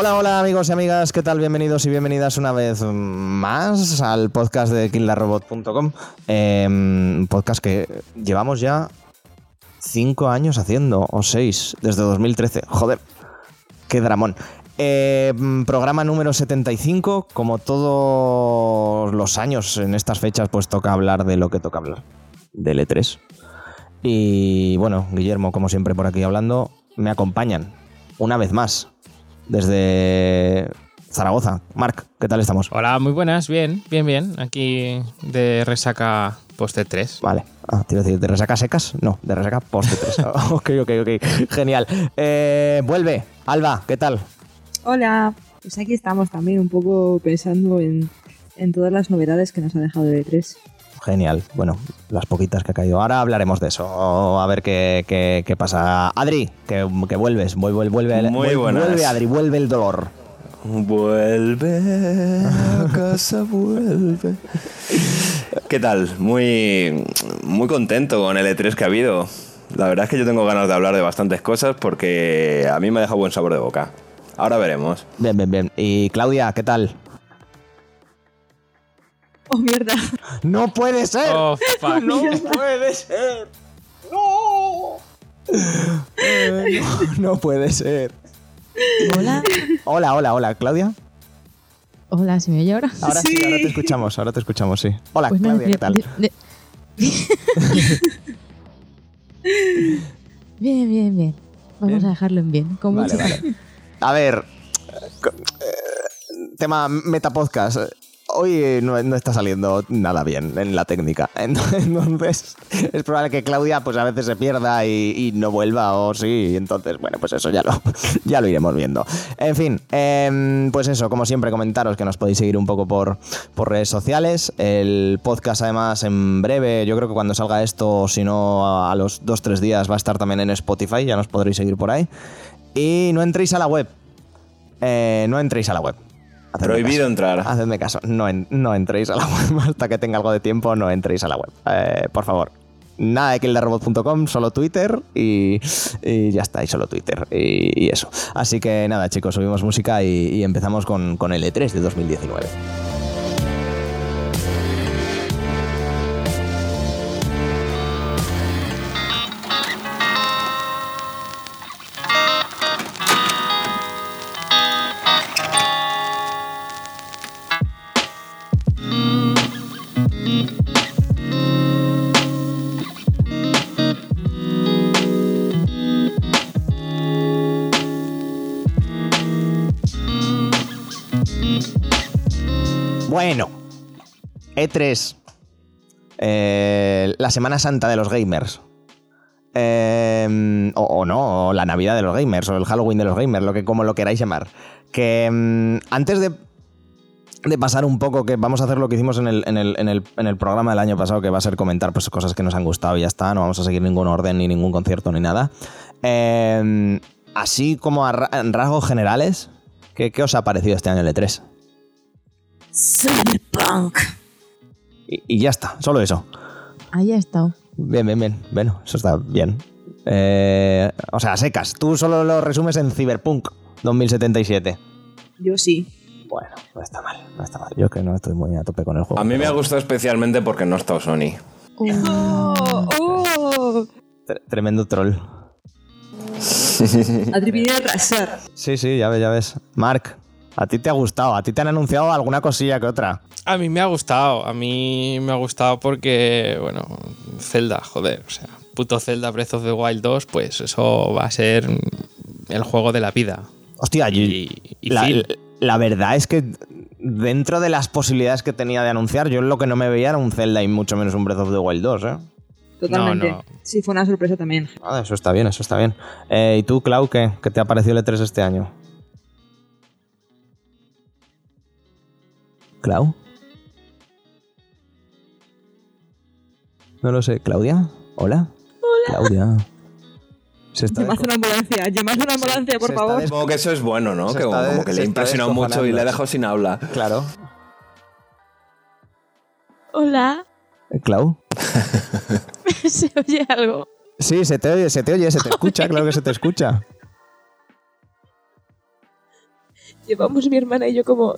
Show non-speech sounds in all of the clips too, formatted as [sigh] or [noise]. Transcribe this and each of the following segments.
Hola, hola amigos y amigas, ¿qué tal? Bienvenidos y bienvenidas una vez más al podcast de killarrobot.com. Eh, un podcast que llevamos ya cinco años haciendo, o seis, desde 2013. Joder, qué dramón. Eh, programa número 75, como todos los años en estas fechas, pues toca hablar de lo que toca hablar, del E3. Y bueno, Guillermo, como siempre por aquí hablando, me acompañan una vez más desde Zaragoza. Marc, ¿qué tal estamos? Hola, muy buenas, bien, bien, bien. Aquí de resaca poste 3. Vale. Ah, te iba a decir, ¿de resaca secas? No, de resaca poste 3. [laughs] [laughs] ok, ok, ok. Genial. Eh, vuelve. Alba, ¿qué tal? Hola. Pues aquí estamos también un poco pensando en, en todas las novedades que nos ha dejado el E3. Genial. Bueno, las poquitas que ha caído. Ahora hablaremos de eso. A ver qué, qué, qué pasa. Adri, que, que vuelves. Vuelve, vuelve, Muy buenas. vuelve, Adri, vuelve el dolor. Vuelve a casa, vuelve. ¿Qué tal? Muy, muy contento con el E3 que ha habido. La verdad es que yo tengo ganas de hablar de bastantes cosas porque a mí me ha dejado buen sabor de boca. Ahora veremos. Bien, bien, bien. Y Claudia, ¿qué tal? Oh, mierda. ¡No puede ser! Oh, fuck. ¡No [laughs] puede ser! ¡No! Eh, no, [laughs] no puede ser. Hola. Hola, hola, hola, Claudia. Hola, ¿se me oye ahora? Ahora sí, Sí. ahora te escuchamos, ahora te escuchamos, sí. Hola, Pues Claudia, ¿qué tal? de- de- [laughs] bien, bien, bien. Vamos Bien. a dejarlo en bien. Con Vale, mucho- vale. A ver, eh, tema metapodcast. Hoy eh, no, está saliendo nada bien en la técnica. [laughs] Entonces, es probable que Claudia pues a veces se pierda y, no vuelva o sí. Entonces, bueno, pues eso ya lo, [laughs] ya lo iremos viendo. En fin, em, pues eso, como siempre, comentaros que nos podéis seguir un poco por, por redes sociales. El podcast, además, en breve, yo creo que cuando salga esto, si no a, a los 2-3 días, va a estar también en Spotify. Ya nos podréis seguir por ahí. Y no entréis a la web. Eh, no entréis a la web. Hacedme Prohibido caso. entrar. Hacedme caso. No, en- no entréis a la web. [laughs] Hasta que tenga algo de tiempo, no entréis a la web. Eh, por favor. Nada de killerrobot.com, solo Twitter y, y ya está, y solo Twitter y, y eso. Así que nada, chicos, subimos música y, y empezamos con, con el E3 de 2019. E3. Eh, la Semana Santa de los gamers. Eh, o, no, o la Navidad de los gamers, o el Halloween de los gamers, lo que, como lo queráis llamar. Que mm, antes de, de pasar un poco, que vamos a hacer lo que hicimos en el, en, el, en, el, en el programa del año pasado, que va a ser comentar pues, cosas que nos han gustado y ya está, no vamos a seguir ningún orden, ni ningún concierto, ni nada. Eh, así como a rasgos generales, ¿qué, ¿qué os ha parecido este año el E3? Cyberpunk. Y, y ya está, solo eso. Ahí ha estado. Bien, bien, bien. Bueno, eso está bien. Eh, o sea, secas. Tú solo lo resumes en Cyberpunk 2077. Yo sí. Bueno, no está mal, no está mal. Yo que no estoy muy a tope con el juego. A mí me ha gustado especialmente porque no ha estado Sony. Uh, ¡Oh! ¡Oh! Tre- Tremendo troll. Viene a arrasar. Sí, sí, ya ves, ya ves. Mark, a ti te ha gustado. A ti te han anunciado alguna cosilla que otra. A mí me ha gustado, a mí me ha gustado porque, bueno, Zelda, joder, o sea, puto Zelda Breath of the Wild 2, pues eso va a ser el juego de la vida. Hostia, Y, y la, la verdad es que dentro de las posibilidades que tenía de anunciar, yo lo que no me veía era un Zelda y mucho menos un Breath of the Wild 2, ¿eh? Totalmente. No, no. Sí, fue una sorpresa también. Ah, eso está bien, eso está bien. Eh, ¿Y tú, Clau, qué, qué te ha parecido el E3 este año? ¿Clau? No lo sé. ¿Claudia? ¿Hola? Hola. Claudia. Se está [laughs] Llamad desco- una ambulancia, llamad una ambulancia, por se está favor. Supongo que eso es bueno, ¿no? Se Que está de- como que se le ha está impresionado mucho y descojonando. le ha dejado sin habla. Claro. Hola. Eh, ¿Clau? [laughs] ¿Se oye algo? Sí, se te oye, se te oye, se te escucha, claro que se te escucha. [laughs] Llevamos mi hermana y yo como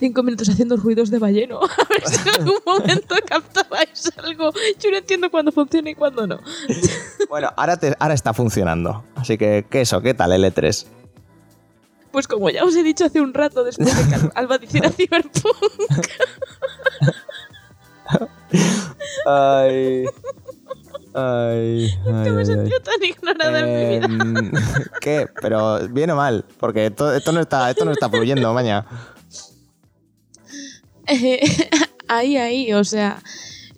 cinco minutos haciendo ruidos de balleno. [laughs] A ver si en algún [laughs] momento captabais algo. Yo no entiendo cuándo funciona y cuándo no. [laughs] Bueno, ahora, te- ahora está funcionando. Así que, ¿qué eso? ¿Qué tal L3? Pues como ya os he dicho hace un rato, después de que Al- Alba hiciera Cyberpunk, Ay. Ay. [laughs] que me he sentido tan ignorada en mi vida. Em, [laughs] ¿Qué? Pero bien o mal, porque esto, esto no está, esto no está fluyendo, maña. Eh, ahí, ahí, o sea,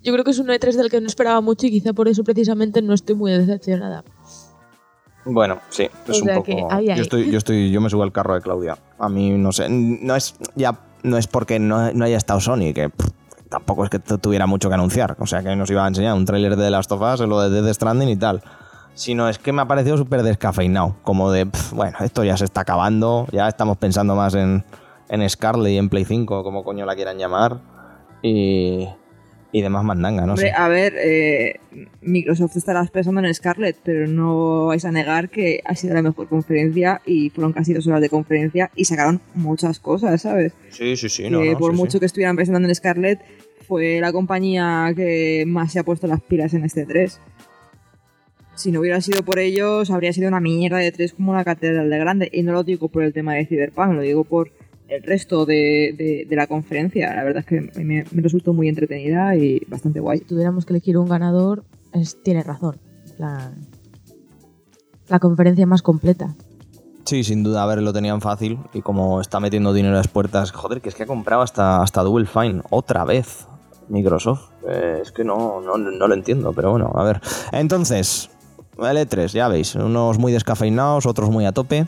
yo creo que es un E3 del que no esperaba mucho y quizá por eso precisamente no estoy muy decepcionada. Bueno, sí, es O un poco. que. Yo estoy, yo estoy, yo me subo al carro de Claudia. A mí no sé, no es ya no es porque no, no haya estado Sony que pff, tampoco es que tu- tuviera mucho que anunciar, o sea que nos iba a enseñar un tráiler de The Last of Us, lo de Death Stranding y tal. Sino es que me ha parecido súper descafeinado, como de, bueno, esto ya se está acabando, ya estamos pensando más en, en Scarlet y en Play 5, como coño la quieran llamar, y, y demás mandanga, no Hombre, sé. a ver, eh, Microsoft estará pensando en Scarlett, pero no vais a negar que ha sido la mejor conferencia y fueron casi dos horas de conferencia y sacaron muchas cosas, ¿sabes? Sí, sí, sí, no, no, por sí, sí. mucho que estuvieran pensando en Scarlett, fue la compañía que más se ha puesto las pilas en este 3. Si no hubiera sido por ellos, habría sido una mierda de 3 como una catedral de grande. Y no lo digo por el tema de Cyberpunk, lo digo por el resto de, de- de la conferencia. La verdad es que me, me resultó muy entretenida y bastante guay. Si tuviéramos que elegir un ganador, es, tiene razón. La, la conferencia más completa. Sí, sin duda, a ver, lo tenían fácil y como está metiendo dinero a las puertas, joder, que es que ha comprado hasta, hasta Double Fine, otra vez Microsoft. Eh, es que no, no, no lo entiendo, pero bueno, a ver. Entonces, L3, ya veis, unos muy descafeinados, otros muy a tope,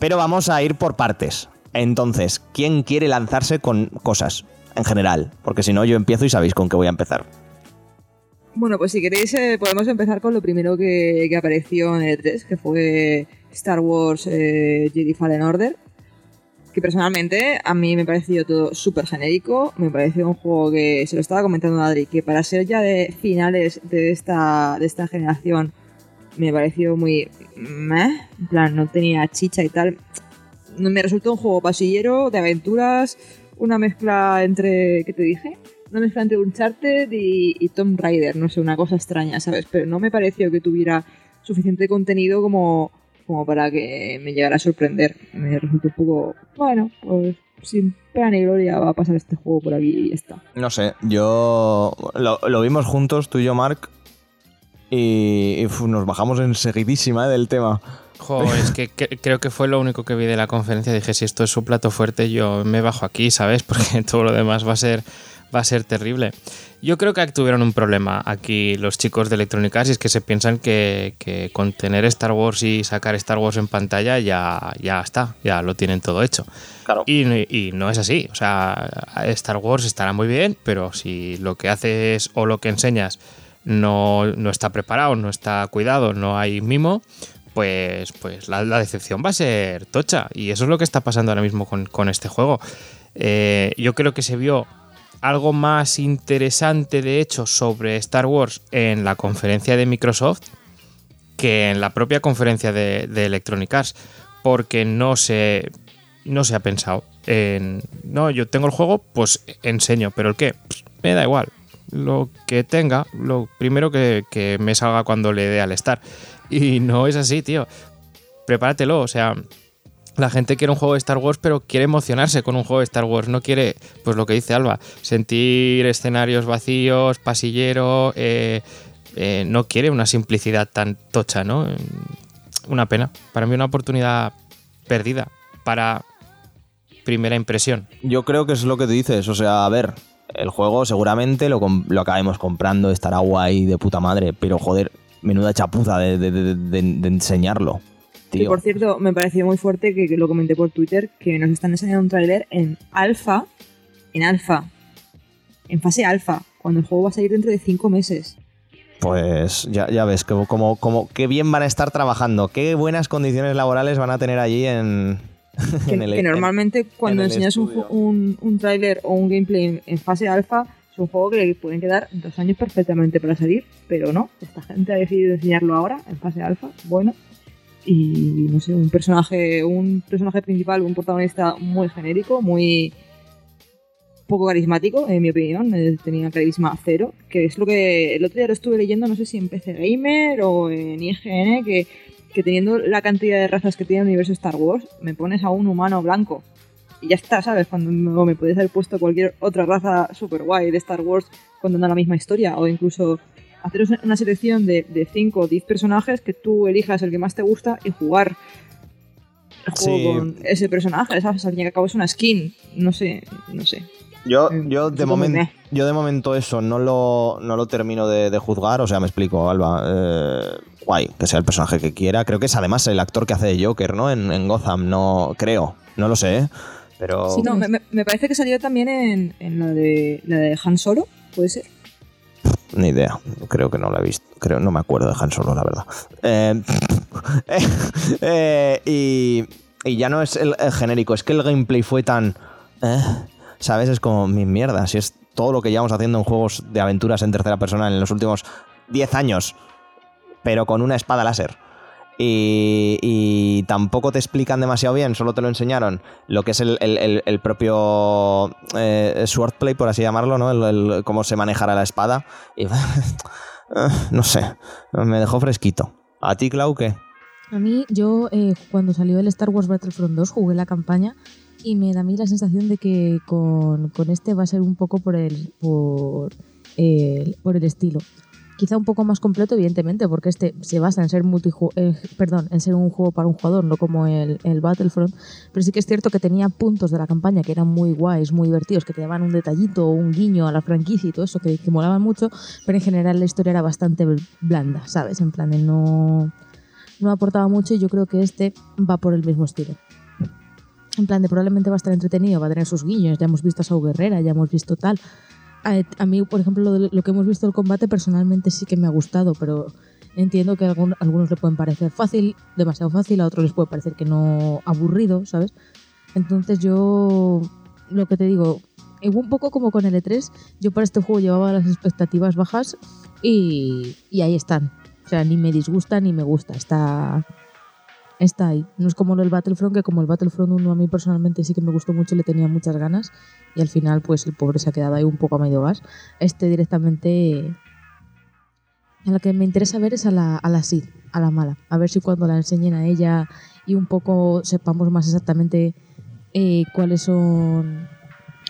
pero vamos a ir por partes. Entonces, ¿quién quiere lanzarse con cosas en general? Porque si no, yo empiezo y sabéis con qué voy a empezar. Bueno, pues si queréis eh, podemos empezar con lo primero que, apareció en el 3, que fue Star Wars eh, Jedi Fallen Order. Que personalmente a mí me pareció todo súper genérico. Me pareció un juego que, se lo estaba comentando a Adri, que para ser ya de finales de esta, de esta generación me pareció muy... meh. En plan, no tenía chicha y tal. Me resultó un juego pasillero, de aventuras, una mezcla entre... ¿Qué te dije? Una mezcla entre Uncharted y, y Tomb Raider, no sé, una cosa extraña, ¿sabes? Pero no me pareció que tuviera suficiente contenido como, como para que me llegara a sorprender. Me resultó un poco, bueno, pues sin pena ni gloria va a pasar este juego por aquí y ya está. No sé, yo lo, vimos juntos, tú y yo, Mark, y, nos bajamos enseguidísima eh, del tema. Jo, es que, que- creo que fue lo único que vi de la conferencia. Dije, si esto es su plato fuerte, yo me bajo aquí, ¿sabes? [laughs] Porque todo lo demás va a ser, va a ser terrible. Yo creo que tuvieron un problema aquí los chicos de Electronic Arts y es que se piensan que, que con tener Star Wars y sacar Star Wars en pantalla ya, ya está, ya lo tienen todo hecho. Claro. Y, y no es así. O sea, Star Wars estará muy bien, pero si lo que haces o lo que enseñas no, no está preparado, no está cuidado, no hay mimo, pues, pues la, decepción va a ser tocha. Y eso es lo que está pasando ahora mismo con, con este juego. Eh, yo creo que se vio algo más interesante, de hecho, sobre Star Wars en la conferencia de Microsoft que en la propia conferencia de, de Electronic Arts, porque no se, no se ha pensado en, no, yo tengo el juego, pues enseño, pero el qué, Pues, me da igual, lo que tenga, lo primero que, que me salga cuando le dé al estar. Y no es así, tío. Prepáratelo, o sea, la gente quiere un juego de Star Wars, pero quiere emocionarse con un juego de Star Wars. No quiere, pues lo que dice Alba, sentir escenarios vacíos, pasillero. eh, eh, no quiere una simplicidad tan tocha, ¿no? Una pena. Para mí, una oportunidad perdida para primera impresión. Yo creo que es lo que tú dices, o sea, a ver, el juego seguramente lo, lo acabemos comprando, estará guay de puta madre, pero joder, menuda chapuza de, de- de- de- de enseñarlo. Y por cierto, me pareció muy fuerte que, que lo comenté por Twitter, que nos están enseñando un tráiler en alfa, en alfa, en fase alfa, cuando el juego va a salir dentro de cinco meses. Pues ya, ya ves, como, como, como qué bien van a estar trabajando, qué buenas condiciones laborales van a tener allí en, [laughs] Que, en el que normalmente cuando el enseñas un, un, un tráiler o un gameplay en, en fase alfa, es un juego que le pueden quedar dos años perfectamente para salir, pero no, esta gente ha decidido enseñarlo ahora, en fase alfa, bueno. y no sé, un personaje, un personaje principal, un protagonista muy genérico, muy poco carismático, en mi opinión, eh, tenía carisma cero, que es lo que el otro día lo estuve leyendo, no sé si en PC Gamer o en IGN, que, que teniendo la cantidad de razas que tiene el universo Star Wars, me pones a un humano blanco. Y ya está, ¿sabes? Cuando me puedes haber puesto cualquier otra raza super guay de Star Wars contando la misma historia, o incluso hacer una selección de 5 o 10 personajes que tú elijas el que más te gusta y jugar el juego Sí. con ese personaje, ¿sabes? Al fin y al cabo es una skin, no sé, no sé. Yo, Mm, yo, de momento, yo de momento eso no lo, no lo termino de, de juzgar, o sea, me explico, Alba. eh, guay, que sea el personaje que quiera. Creo que es además el actor que hace de Joker, ¿no? En, en Gotham, no creo, no lo sé, ¿eh? pero... Sí, No, me, me- me parece que salió también en, en la, de, la de Han Solo, puede ser. Ni idea, creo que no la he visto. Creo, no me acuerdo de Han Solo, la verdad. Eh, [laughs] eh, y, y ya no es el, el genérico, es que el gameplay fue tan. eh, ¿Sabes? Es como mi mierda. Si es todo lo que llevamos haciendo en juegos de aventuras en tercera persona en los últimos 10 años, pero con una espada láser. Y, y tampoco te explican demasiado bien, solo te lo enseñaron lo que es el, el- el- propio eh, swordplay, por así llamarlo, ¿no? Cómo se manejará la espada. Y [laughs] no sé, me dejó fresquito. ¿A ti, Clau, qué? A mí, yo eh, cuando salió el Star Wars Battlefront 2 jugué la campaña y me da a mí la sensación de que con, con este va a ser un poco por el, por, el, por el estilo. Quizá un poco más completo, evidentemente, porque este se basa en ser eh, perdón, en ser un juego para un jugador, no como el, el Battlefront. Pero sí que es cierto que tenía puntos de la campaña que eran muy guays, muy divertidos, que te daban un detallito o un guiño a la franquicia y todo eso, que, que molaban mucho, pero en general la historia era bastante blanda, ¿sabes? En plan de no no aportaba mucho y yo creo que este va por el mismo estilo. En plan de probablemente va a estar entretenido, va a tener sus guiños, ya hemos visto a Sau Guerrera, ya hemos visto tal. A, mí, por ejemplo, lo, que hemos visto del combate personalmente sí que me ha gustado, pero entiendo que a algunos le pueden parecer fácil, demasiado fácil, a otros les puede parecer que no aburrido, ¿sabes? Entonces yo, lo que te digo, eh, un poco como con el E3, yo para este juego llevaba las expectativas bajas y, y ahí están. O sea, ni me disgusta ni me gusta. Está, está ahí. No es como del Battlefront, que como el Battlefront 1 a mí personalmente sí que me gustó mucho, le tenía muchas ganas. Y al final, pues el pobre se ha quedado ahí un poco a medio gas. Este directamente. A la que me interesa ver es a la, a la Sid, a la mala. A ver si cuando la enseñen a ella y un poco sepamos más exactamente eh, cuáles son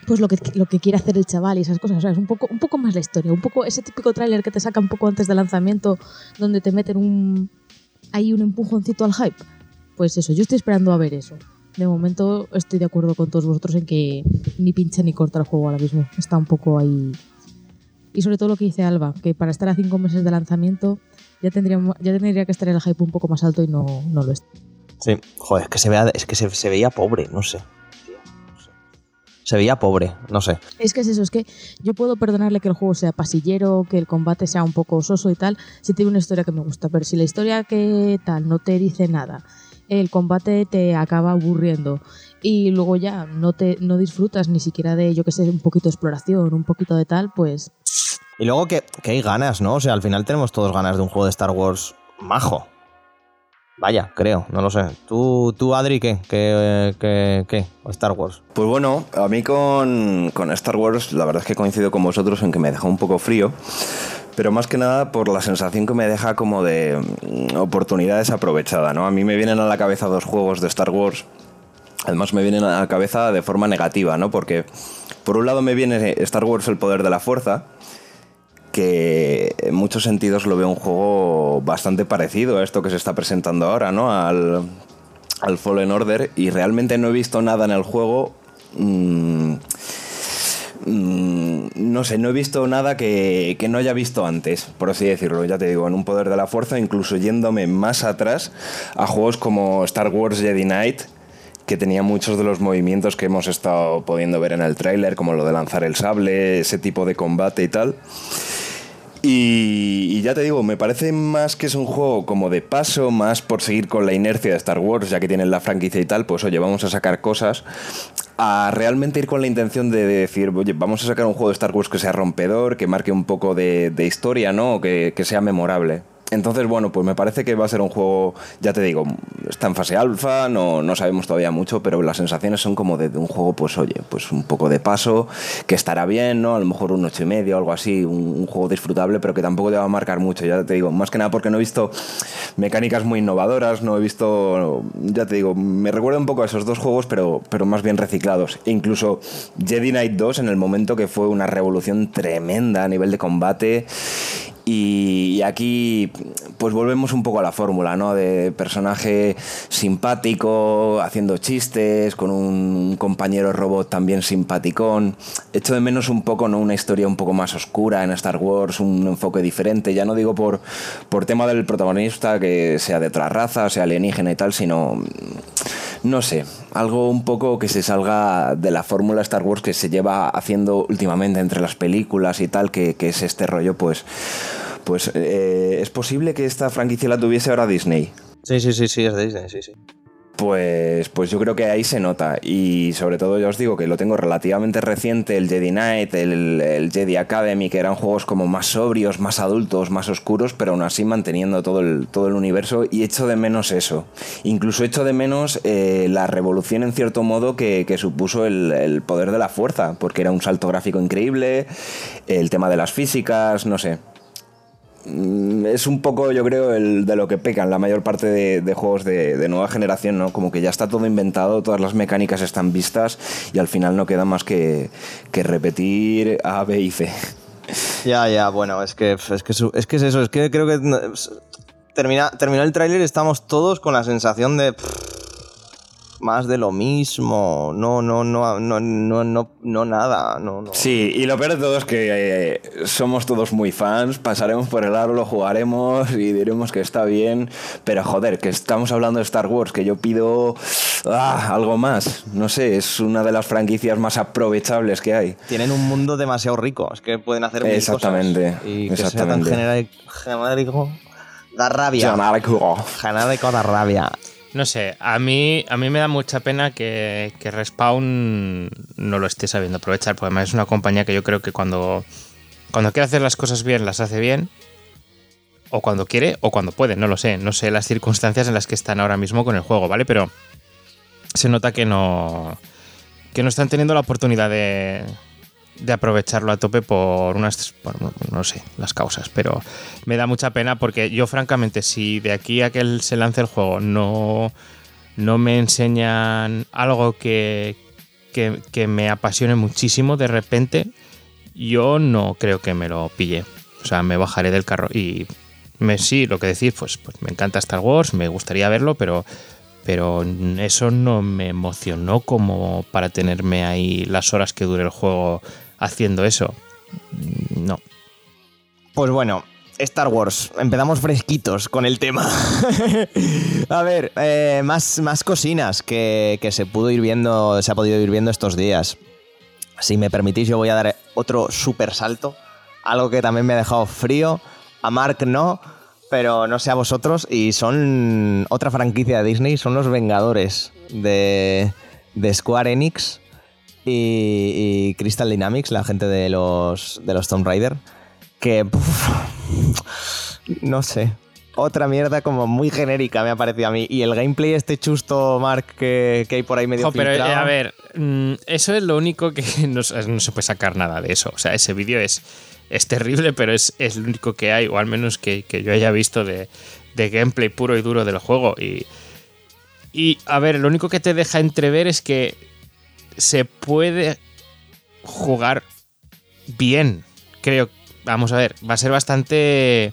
pues lo que, lo que quiere hacer el chaval y esas cosas. O sea, es un poco, un poco más la historia, un poco ese típico tráiler que te saca un poco antes del lanzamiento, donde te meten un ahí un empujoncito al hype. Pues eso, yo estoy esperando a ver eso. De momento estoy de acuerdo con todos vosotros en que ni pincha ni corta el juego ahora mismo. Está un poco ahí. Y sobre todo lo que dice Alba, que para estar a cinco meses de lanzamiento ya tendría, ya tendría que estar el hype un poco más alto y no, no lo está. Sí, joder, es que se, vea, es que se, se veía pobre, no sé. Se veía pobre, no sé. Es que es eso, es que yo puedo perdonarle que el juego sea pasillero, que el combate sea un poco soso y tal, si tiene una historia que me gusta, pero si la historia que tal no te dice nada, el combate te acaba aburriendo y luego ya no te no disfrutas ni siquiera de, yo que sé, un poquito de exploración, un poquito de tal, pues Y luego que, que hay ganas, ¿no? O sea, al final tenemos todos ganas de un juego de Star Wars majo. Vaya, creo, no lo sé. ¿Tú, tú Adri, qué? ¿Qué, qué, qué? ¿O Star Wars? Pues bueno, a mí con, con Star Wars la verdad es que coincido con vosotros en que me deja un poco frío, pero más que nada por la sensación que me deja como de mm, oportunidad desaprovechada, ¿no? A mí me vienen a la cabeza dos juegos de Star Wars, además me vienen a la cabeza de forma negativa, ¿no? Porque por un lado me viene Star Wars el poder de la fuerza, que en muchos sentidos lo veo un juego bastante parecido a esto que se está presentando ahora, ¿no? Al, al Fallen Order y realmente no he visto nada en el juego. mm, mm, no sé, no he visto nada que, que no haya visto antes, por así decirlo. Ya te digo, en un poder de la fuerza, incluso yéndome más atrás a juegos como Star Wars Jedi Knight, que tenía muchos de los movimientos que hemos estado pudiendo ver en el tráiler, como lo de lanzar el sable, ese tipo de combate y tal. Y, y ya te digo, me parece más que es un juego como de paso, más por seguir con la inercia de Star Wars, ya que tienen la franquicia y tal, pues oye, vamos a sacar cosas, a realmente ir con la intención de decir, oye, vamos a sacar un juego de Star Wars que sea rompedor, que marque un poco de, de historia, ¿no? Que, que sea memorable. Entonces, bueno, pues me parece que va a ser un juego, ya te digo, está en fase alfa, no, no sabemos todavía mucho, pero las sensaciones son como de, un juego, pues oye, pues un poco de paso, que estará bien, ¿no? A lo mejor un ocho y medio algo así, un, juego disfrutable, pero que tampoco te va a marcar mucho, ya te digo, más que nada porque no he visto mecánicas muy innovadoras, no he visto, ya te digo, me recuerda un poco a esos dos juegos, pero, pero más bien reciclados. E incluso Jedi Knight 2 en el momento que fue una revolución tremenda a nivel de combate y aquí pues volvemos un poco a la fórmula, ¿no? De personaje simpático, haciendo chistes, con un compañero robot también simpaticón. Echo de menos un poco, ¿no? Una historia un poco más oscura en Star Wars, un enfoque diferente. Ya no digo por, por tema del protagonista, que sea de otra raza, sea alienígena y tal, sino no sé, algo un poco que se salga de la fórmula Star Wars que se lleva haciendo últimamente entre las películas y tal, que, que es este rollo, pues, pues eh, es posible que esta franquicia la tuviese ahora Disney. Sí, sí, sí, sí, es Disney, sí, sí. Pues, pues yo creo que ahí se nota. Y sobre todo ya os digo que lo tengo relativamente reciente, el Jedi Knight, el, Jedi Academy, que eran juegos como más sobrios, más adultos, más oscuros, pero aún así manteniendo todo el, todo el universo. Y echo de menos eso. Incluso echo de menos eh, la revolución en cierto modo que, supuso el, el, poder de la fuerza, porque era un salto gráfico increíble, el tema de las físicas, no sé. Mm, es un poco, yo creo, el de lo que pecan la mayor parte de, juegos de, nueva generación, ¿no? Como que ya está todo inventado, todas las mecánicas están vistas y al final no queda más que, repetir A, B y C. Ya, ya, bueno, es que es, que, es, que es eso, es que creo que termina, terminó el tráiler estamos todos con la sensación de más de lo mismo, no, no, no, no, no, no, no nada, no, no. Sí, y lo peor de todo es que eh, somos todos muy fans, pasaremos por el aro, lo jugaremos y diremos que está bien, pero joder, que estamos hablando de Star Wars, que yo pido ah, algo más, no sé, es una de las franquicias más aprovechables que hay. Tienen un mundo demasiado rico, es que pueden hacer exactamente, cosas y que sea tan genérico, da rabia. Genérico. Genérico da rabia. No sé, a mí, a mí me da mucha pena que, Respawn no lo esté sabiendo aprovechar, porque además es una compañía que yo creo que cuando, cuando quiere hacer las cosas bien, las hace bien. O cuando quiere o cuando puede, no lo sé. No sé las circunstancias en las que están ahora mismo con el juego, ¿vale? Pero se nota que no, que no están teniendo la oportunidad de, de aprovecharlo a tope por unas, no sé, las causas, pero me da mucha pena porque yo francamente si de aquí a que se lance el juego no, no me enseñan algo que, que, me apasione muchísimo de repente, yo no creo que me lo pille. O sea, me bajaré del carro y me, sí, lo que decís, pues, pues me encanta Star Wars, me gustaría verlo, pero pero eso no me emocionó como para tenerme ahí las horas que dure el juego haciendo eso. No. Pues bueno, Star Wars. Empezamos fresquitos con el tema. [laughs] a ver, eh, más, más cocinas que, se pudo ir viendo, se ha podido ir viendo estos días. Si me permitís, yo voy a dar otro super salto. Algo que también me ha dejado frío. A Mark no, pero no sé a vosotros. Y son otra franquicia de Disney, son los Vengadores de, de Square Enix y, Crystal Dynamics, la gente de los, de los Tomb Raider, que... no sé. Otra mierda como muy genérica me ha parecido a mí. Y el gameplay este chusto, Mark, que, hay por ahí medio pero, eh, a ver, mm, eso es lo único que [laughs] no, se puede sacar nada de eso. O sea, ese vídeo es, es terrible, pero es, es, lo único que hay, o al menos que, que yo haya visto de, de, gameplay puro y duro del juego. Y, y, a ver, lo único que te deja entrever es que se puede jugar bien. Creo, vamos a ver, va a ser bastante...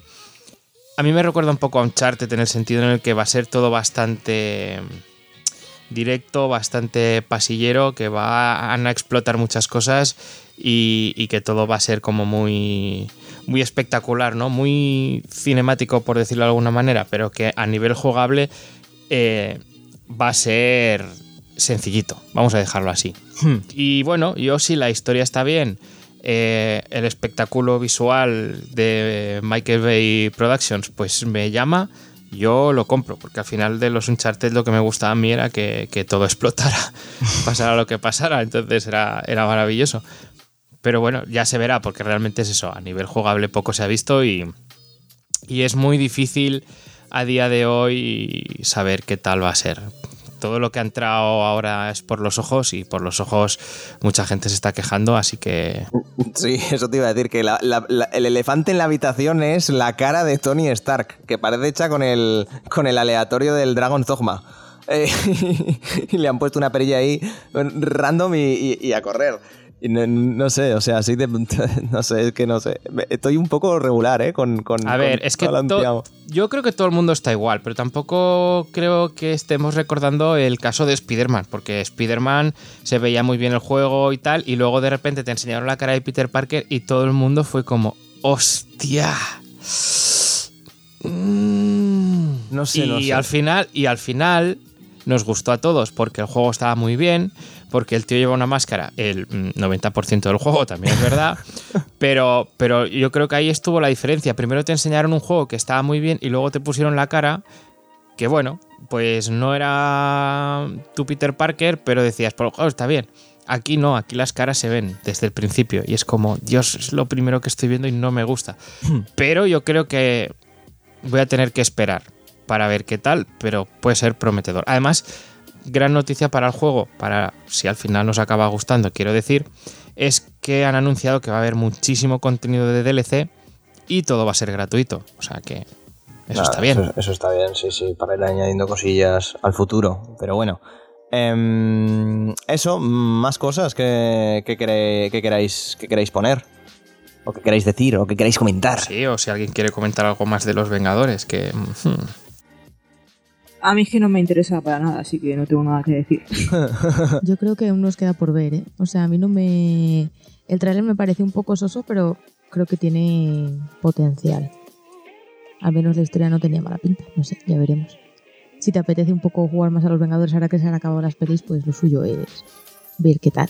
A mí me recuerda un poco a Uncharted en el sentido en el que va a ser todo bastante directo, bastante pasillero, que va a explotar muchas cosas y, que todo va a ser como muy, muy espectacular, ¿no? Muy cinemático, por decirlo de alguna manera, pero que a nivel jugable eh, va a ser sencillito, vamos a dejarlo así. Hmm. Y bueno, yo si la historia está bien, eh, el espectáculo visual de Michael Bay Productions pues me llama, yo lo compro, porque al final de los Uncharted lo que me gustaba a mí era que, todo [laughs] explotara, pasara lo que pasara, entonces era, era maravilloso. Pero bueno, ya se verá, porque realmente es eso, a nivel jugable poco se ha visto y, y es muy difícil a día de hoy saber qué tal va a ser. Todo lo que ha entrado ahora es por los ojos y por los ojos mucha gente se está quejando, así que... Sí, eso te iba a decir, que la- la- el elefante en la habitación es la cara de Tony Stark, que parece hecha con el, con el aleatorio del Dragon Dogma. Eh, [laughs] y le han puesto una perilla ahí random y- y a correr. No, no sé, o sea, así de... [laughs] No sé, es que no sé. Estoy un poco regular, ¿eh? Con, con, A ver, con es que to- yo creo que todo el mundo está igual, pero tampoco creo que estemos recordando el caso de Spider-Man, porque Spider-Man se veía muy bien el juego y tal, y luego de repente te enseñaron la cara de Peter Parker y todo el mundo fue como, ¡hostia! Mm. No sé, y no sé. al final, y al final nos gustó a todos porque el juego estaba muy bien, porque el tío lleva una máscara, el mm, 90% del juego también es verdad, [laughs] pero, pero yo creo que ahí estuvo la diferencia. Primero te enseñaron un juego que estaba muy bien y luego te pusieron la cara que bueno, pues no era tu Peter Parker, pero decías, por el juego está bien. Aquí no, aquí las caras se ven desde el principio y es como, Dios, es lo primero que estoy viendo y no me gusta. [clears throat] Pero yo creo que voy a tener que esperar para ver qué tal, pero puede ser prometedor. Además, gran noticia para el juego, para si al final nos acaba gustando, quiero decir, es que han anunciado que va a haber muchísimo contenido de DLC y todo va a ser gratuito. O sea que eso Nada, está bien. Eso, eso está bien, sí, sí, para ir añadiendo cosillas al futuro. Pero bueno. Em, eso, más cosas que, que, quere- que queráis, que queráis poner. O que queráis decir, o que queráis comentar. Sí, o si alguien quiere comentar algo más de los Vengadores, que... hmm, A mí es que no me interesa para nada, así que no tengo nada que decir. [laughs] Yo creo que aún nos queda por ver, ¿eh? O sea, a mí no me... El tráiler me parece un poco soso, pero creo que tiene potencial. Al menos la historia no tenía mala pinta, no sé, ya veremos. Si te apetece un poco jugar más a los Vengadores ahora que se han acabado las pelis, pues lo suyo es ver qué tal.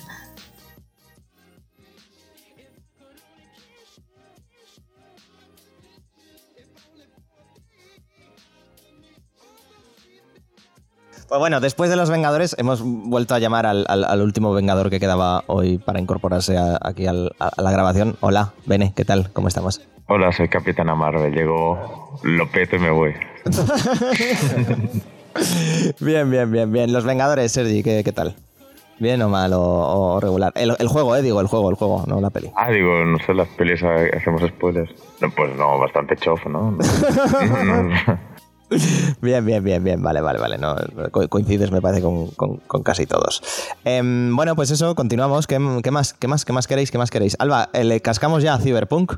Pues bueno, después de los Vengadores, hemos vuelto a llamar al, al- al último Vengador que quedaba hoy para incorporarse a- aquí al- a, la grabación. Hola, Bene, ¿qué tal? ¿Cómo estamos? Hola, soy Capitana Marvel. Llego, lo peto y me voy. [laughs] Bien, bien, bien, bien. Los Vengadores, Sergi, ¿qué, qué tal? ¿Bien o mal o, o regular? El, el juego, eh, digo, el juego, el juego, no la peli. Ah, digo, no sé, las pelis ha- hacemos spoilers. No, pues no, bastante chof, ¿no? [laughs] No, no. [laughs] Bien, bien, bien, bien. Vale, vale, vale. No, co- coincides, me parece, con, con- con casi todos. Em, bueno, pues eso, continuamos. ¿Qué, qué más, qué, más, ¿Qué más queréis? ¿Qué más queréis? Alba, eh, ¿le cascamos ya a Cyberpunk?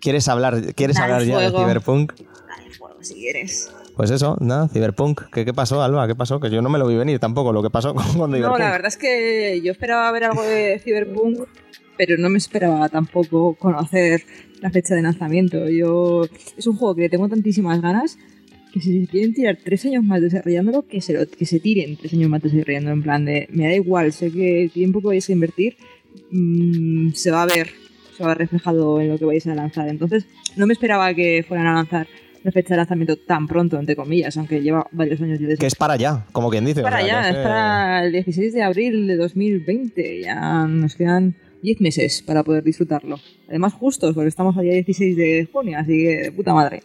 ¿Quieres hablar, ¿quieres Dale hablar ya de. Cyberpunk? Dale fuego si quieres. Pues eso, nada, Cyberpunk. ¿Qué, ¿Qué pasó, Alba? ¿Qué pasó? Que yo no me lo vi venir tampoco, lo que pasó [laughs] con, con Cyberpunk. No, la verdad es que yo esperaba ver algo de Cyberpunk, pero no me esperaba tampoco conocer la fecha de lanzamiento. Yo es un juego que le tengo tantísimas ganas que si quieren tirar tres años más desarrollándolo, que se, lo- que se tiren tres años más desarrollándolo. En plan de, me da igual, sé que el tiempo que vais a invertir mm, se va a ver, se va a ver reflejado en lo que vais a lanzar. Entonces, no me esperaba que fueran a lanzar la fecha de lanzamiento tan pronto, entre comillas, aunque lleva varios años ya desde Que es para allá, como quien dice. o para sea, que allá, es, es para el 16 de abril de 2020. Ya nos quedan 10 meses para poder disfrutarlo. Además, justos, porque estamos al día 16 de junio, así que de puta madre.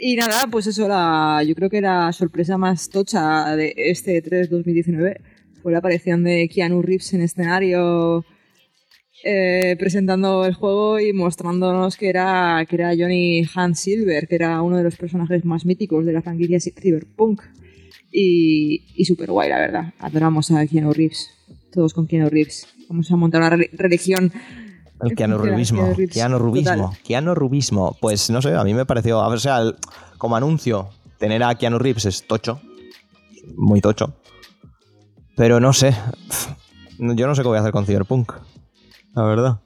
Y nada, pues eso, la, yo creo que la sorpresa más tocha de este 3 2019 fue la aparición de Keanu Reeves en escenario eh, presentando el juego y mostrándonos que era, que era Johnny Hans Silver, que era uno de los personajes más míticos de la franquicia Cyberpunk. Y, y súper guay, la verdad. Adoramos a Keanu Reeves. Todos con Keanu Reeves. Vamos a montar una re- religión. El Keanu Rubismo. Keanu Rubismo. Keanu Rubismo. Pues no sé, a mí me pareció. O sea, el- como anuncio, tener a Keanu Reeves es tocho. Muy tocho. Pero no sé. Yo no sé qué voy a hacer con Cyberpunk. La verdad.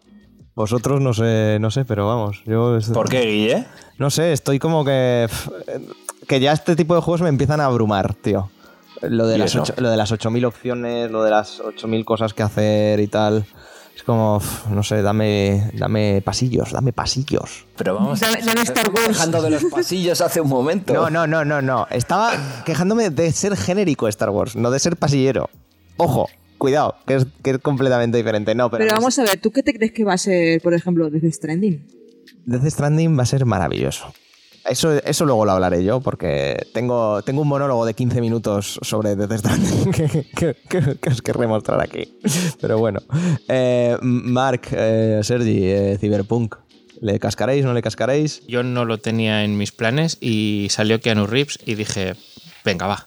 Vosotros no sé, no sé, pero vamos. Yo ¿Por qué, Guille? No sé, estoy como que. Que ya este tipo de juegos me empiezan a abrumar, tío. Lo de, ¿Y las, lo de las 8000 opciones, lo de las 8000 cosas que hacer y tal. Es como, no sé, dame, dame pasillos, dame pasillos. Pero vamos, Dame- dame Star estamos Wars. quejando de los pasillos hace un momento. No, no, no, no, no. Estaba quejándome de ser genérico Star Wars, no de ser pasillero. Ojo, cuidado, que es, que es completamente diferente. No, pero, Pero vamos a ver, ¿tú qué te crees que va a ser, por ejemplo, Death Stranding? Death Stranding va a ser maravilloso. Eso, eso luego lo hablaré yo, porque tengo, tengo un monólogo de 15 minutos sobre Death Stranding [laughs] que, que, que- que os querré mostrar aquí. Pero bueno. Eh, Mark, eh, Sergi, eh, Cyberpunk. ¿Le cascaréis, no le cascaréis? Yo no lo tenía en mis planes y salió Keanu Reeves y dije, venga, va.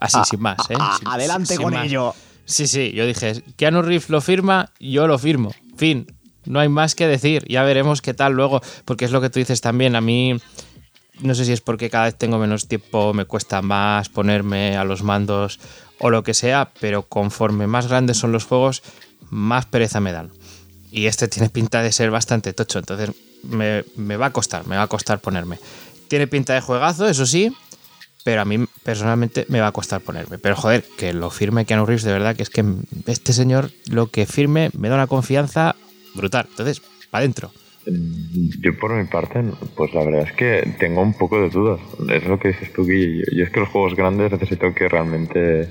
Así, Ah, sin más, ¿eh? ah, Sin- adelante sin con más. ello. Sí, sí, yo dije, Keanu Reeves lo firma, yo lo firmo. Fin, no hay más que decir. Ya veremos qué tal luego, porque es lo que tú dices también. A mí, no sé si es porque cada vez tengo menos tiempo, me cuesta más ponerme a los mandos o lo que sea, pero conforme más grandes son los juegos, más pereza me dan. Y este tiene pinta de ser bastante tocho, entonces me, va a costar, me va a costar ponerme. Tiene pinta de juegazo, eso sí, pero a mí personalmente me va a costar ponerme. Pero joder, que lo firme Keanu Reeves, de verdad, que es que este señor lo que firme me da una confianza brutal. Entonces, para adentro. Yo por mi parte, pues la verdad es que tengo un poco de dudas. Es lo que dices tú, Guille. Yo, es que los juegos grandes necesito que realmente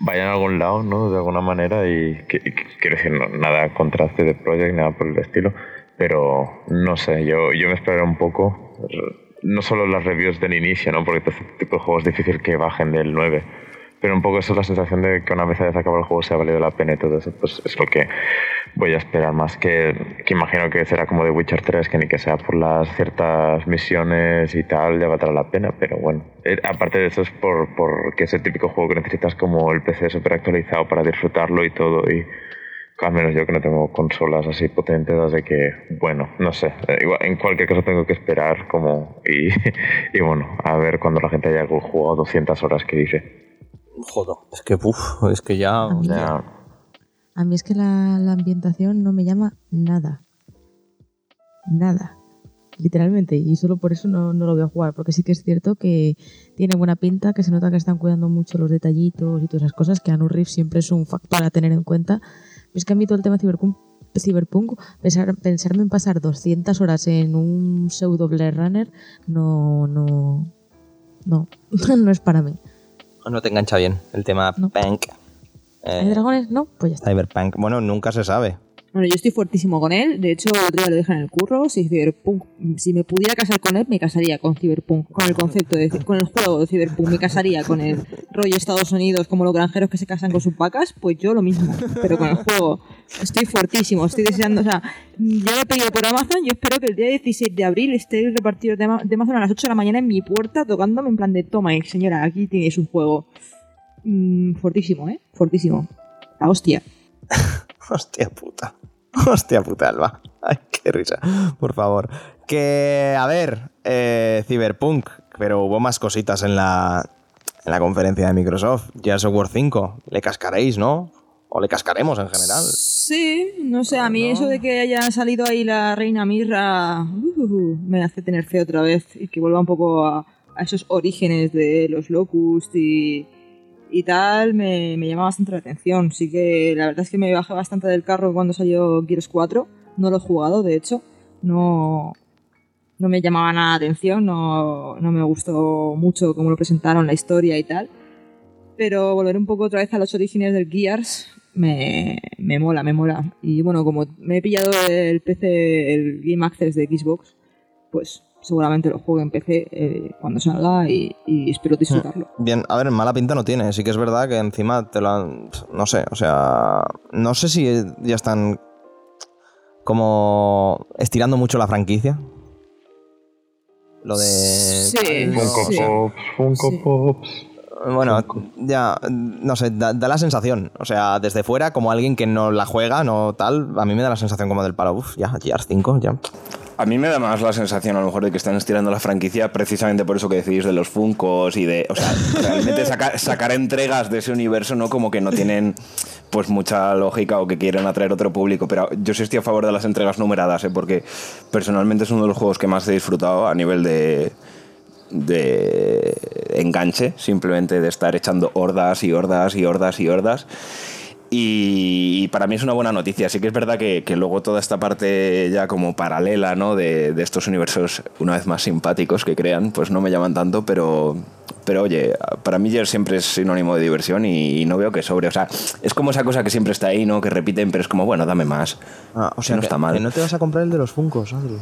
vayan a algún lado, ¿no? De alguna manera y, quiero decir, no, nada contra de Project, nada por el estilo, pero no sé, yo, yo me esperaré un poco. No solo las reviews del inicio, ¿no? Porque este tipo de juegos es difícil que bajen del 9. Pero un poco eso es la sensación de que una vez hayas acabado el juego se ha valido la pena y todo eso, pues es lo que voy a esperar más que, que imagino que será como de Witcher 3, que ni que sea por las ciertas misiones y tal, ya valdrá la pena, pero bueno. Eh, aparte de eso es por, por que es el típico juego que necesitas como el PC súper actualizado para disfrutarlo y todo y al menos yo que no tengo consolas así potentes, así que bueno, no sé, eh, igual, en cualquier caso tengo que esperar como y, [laughs] y bueno, a ver cuando la gente haya jugado 200 horas que dice. Joder, es que, uf, es que Ya, a mí es que la, la ambientación no me llama nada. Nada. Literalmente. Y solo por eso no, no lo voy a jugar. Porque sí que es cierto que tiene buena pinta, que se nota que están cuidando mucho los detallitos y todas esas cosas, que Anu Reeves siempre es un factor a tener en cuenta. Pero es que a mí todo el tema Cyberpunk pensar, pensarme en pasar 200 horas en un pseudo Blade Runner, no, no, no, [laughs] no es para mí. No te engancha bien el tema No. punk. ¿Hay Eh, dragones? No, pues ya está. Cyberpunk. Bueno, nunca se sabe. Bueno, yo estoy fuertísimo con él. De hecho, el otro día lo dije en el curro. Si Cyberpunk, si me pudiera casar con él, me casaría con Cyberpunk. Con el concepto de, con el juego de Cyberpunk, me casaría con el rollo Estados Unidos, como los granjeros que se casan con sus vacas. Pues yo lo mismo, pero con el juego. Estoy fuertísimo, estoy deseando. O sea, ya lo he pedido por Amazon. Yo espero que el día 16 de abril esté el repartido de Amazon a las 8 de la mañana en mi puerta, tocándome en plan de toma, eh, señora, aquí tienes un juego. Mm, fuertísimo, ¿eh? Fuertísimo. La hostia. [laughs] Hostia puta. Hostia puta, Alba. Ay, qué risa. Por favor. Que, a ver, eh, Cyberpunk, pero hubo más cositas en la, en la conferencia de Microsoft. Gears of War 5. Le cascaréis, ¿no? O le cascaremos en general. Sí, no sé, a mí eso de que haya salido ahí la reina Mirra uh, me hace tener fe otra vez y que vuelva un poco a, a esos orígenes de los Locust y, y tal, me, me llama bastante la atención. Sí que la verdad es que me bajé bastante del carro cuando salió Gears 4, no lo he jugado, de hecho, no, no me llamaba nada la atención, no, no me gustó mucho cómo lo presentaron, la historia y tal. Pero volver un poco otra vez a los orígenes del Gears me, me mola, me mola. Y bueno, como me he pillado el PC, el Game Access de Xbox, pues seguramente lo juego en PC eh, cuando salga y, y espero disfrutarlo. Bien, a ver, mala pinta no tiene. Sí que es verdad que encima te lo han... No sé, o sea... No sé si ya están como estirando mucho la franquicia. Lo de... Sí. Funko Sí. Pops, Funko Sí. Pops. Bueno, ya, no sé, da, da la sensación. O sea, desde fuera, como alguien que no la juega, no tal, a mí me da la sensación como del palo. Uf, ya, Gears 5, ya. A mí me da más la sensación a lo mejor de que están estirando la franquicia precisamente por eso que decís de los Funcos y de, o sea, realmente sacar, entregas de ese universo no como que no tienen pues mucha lógica o que quieren atraer otro público, pero yo sí estoy a favor de las entregas numeradas, ¿eh? porque personalmente es uno de los juegos que más he disfrutado a nivel de enganche, simplemente de estar echando hordas y hordas y hordas y hordas. Y, y para mí es una buena noticia. Sí que es verdad que, que luego toda esta parte ya como paralela ¿no? de, de estos universos una vez más simpáticos que crean, pues no me llaman tanto, pero, pero oye, para mí Gears siempre es sinónimo de diversión y, no veo que sobre. O sea, es como esa cosa que siempre está ahí, ¿no? Que repiten, pero es como, bueno, dame más. Ah, o sea, no que, está mal. que no te vas a comprar el de los Funkos, Adri.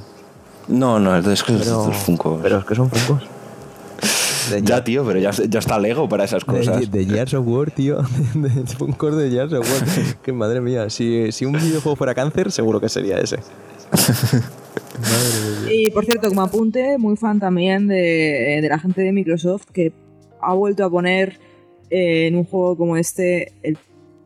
No, no, es que Pero, estos Funkos. pero es que son Funkos. Ya, tío, pero ya, ya está Lego para esas cosas. De, Gears of War, tío. [laughs] De, de Funkos de Gears of War. [laughs] que madre mía, si, si un videojuego fuera cáncer, seguro que sería ese. [laughs] Y por cierto, como apunte, muy fan también de, de la gente de Microsoft que ha vuelto a poner eh, en un juego como este el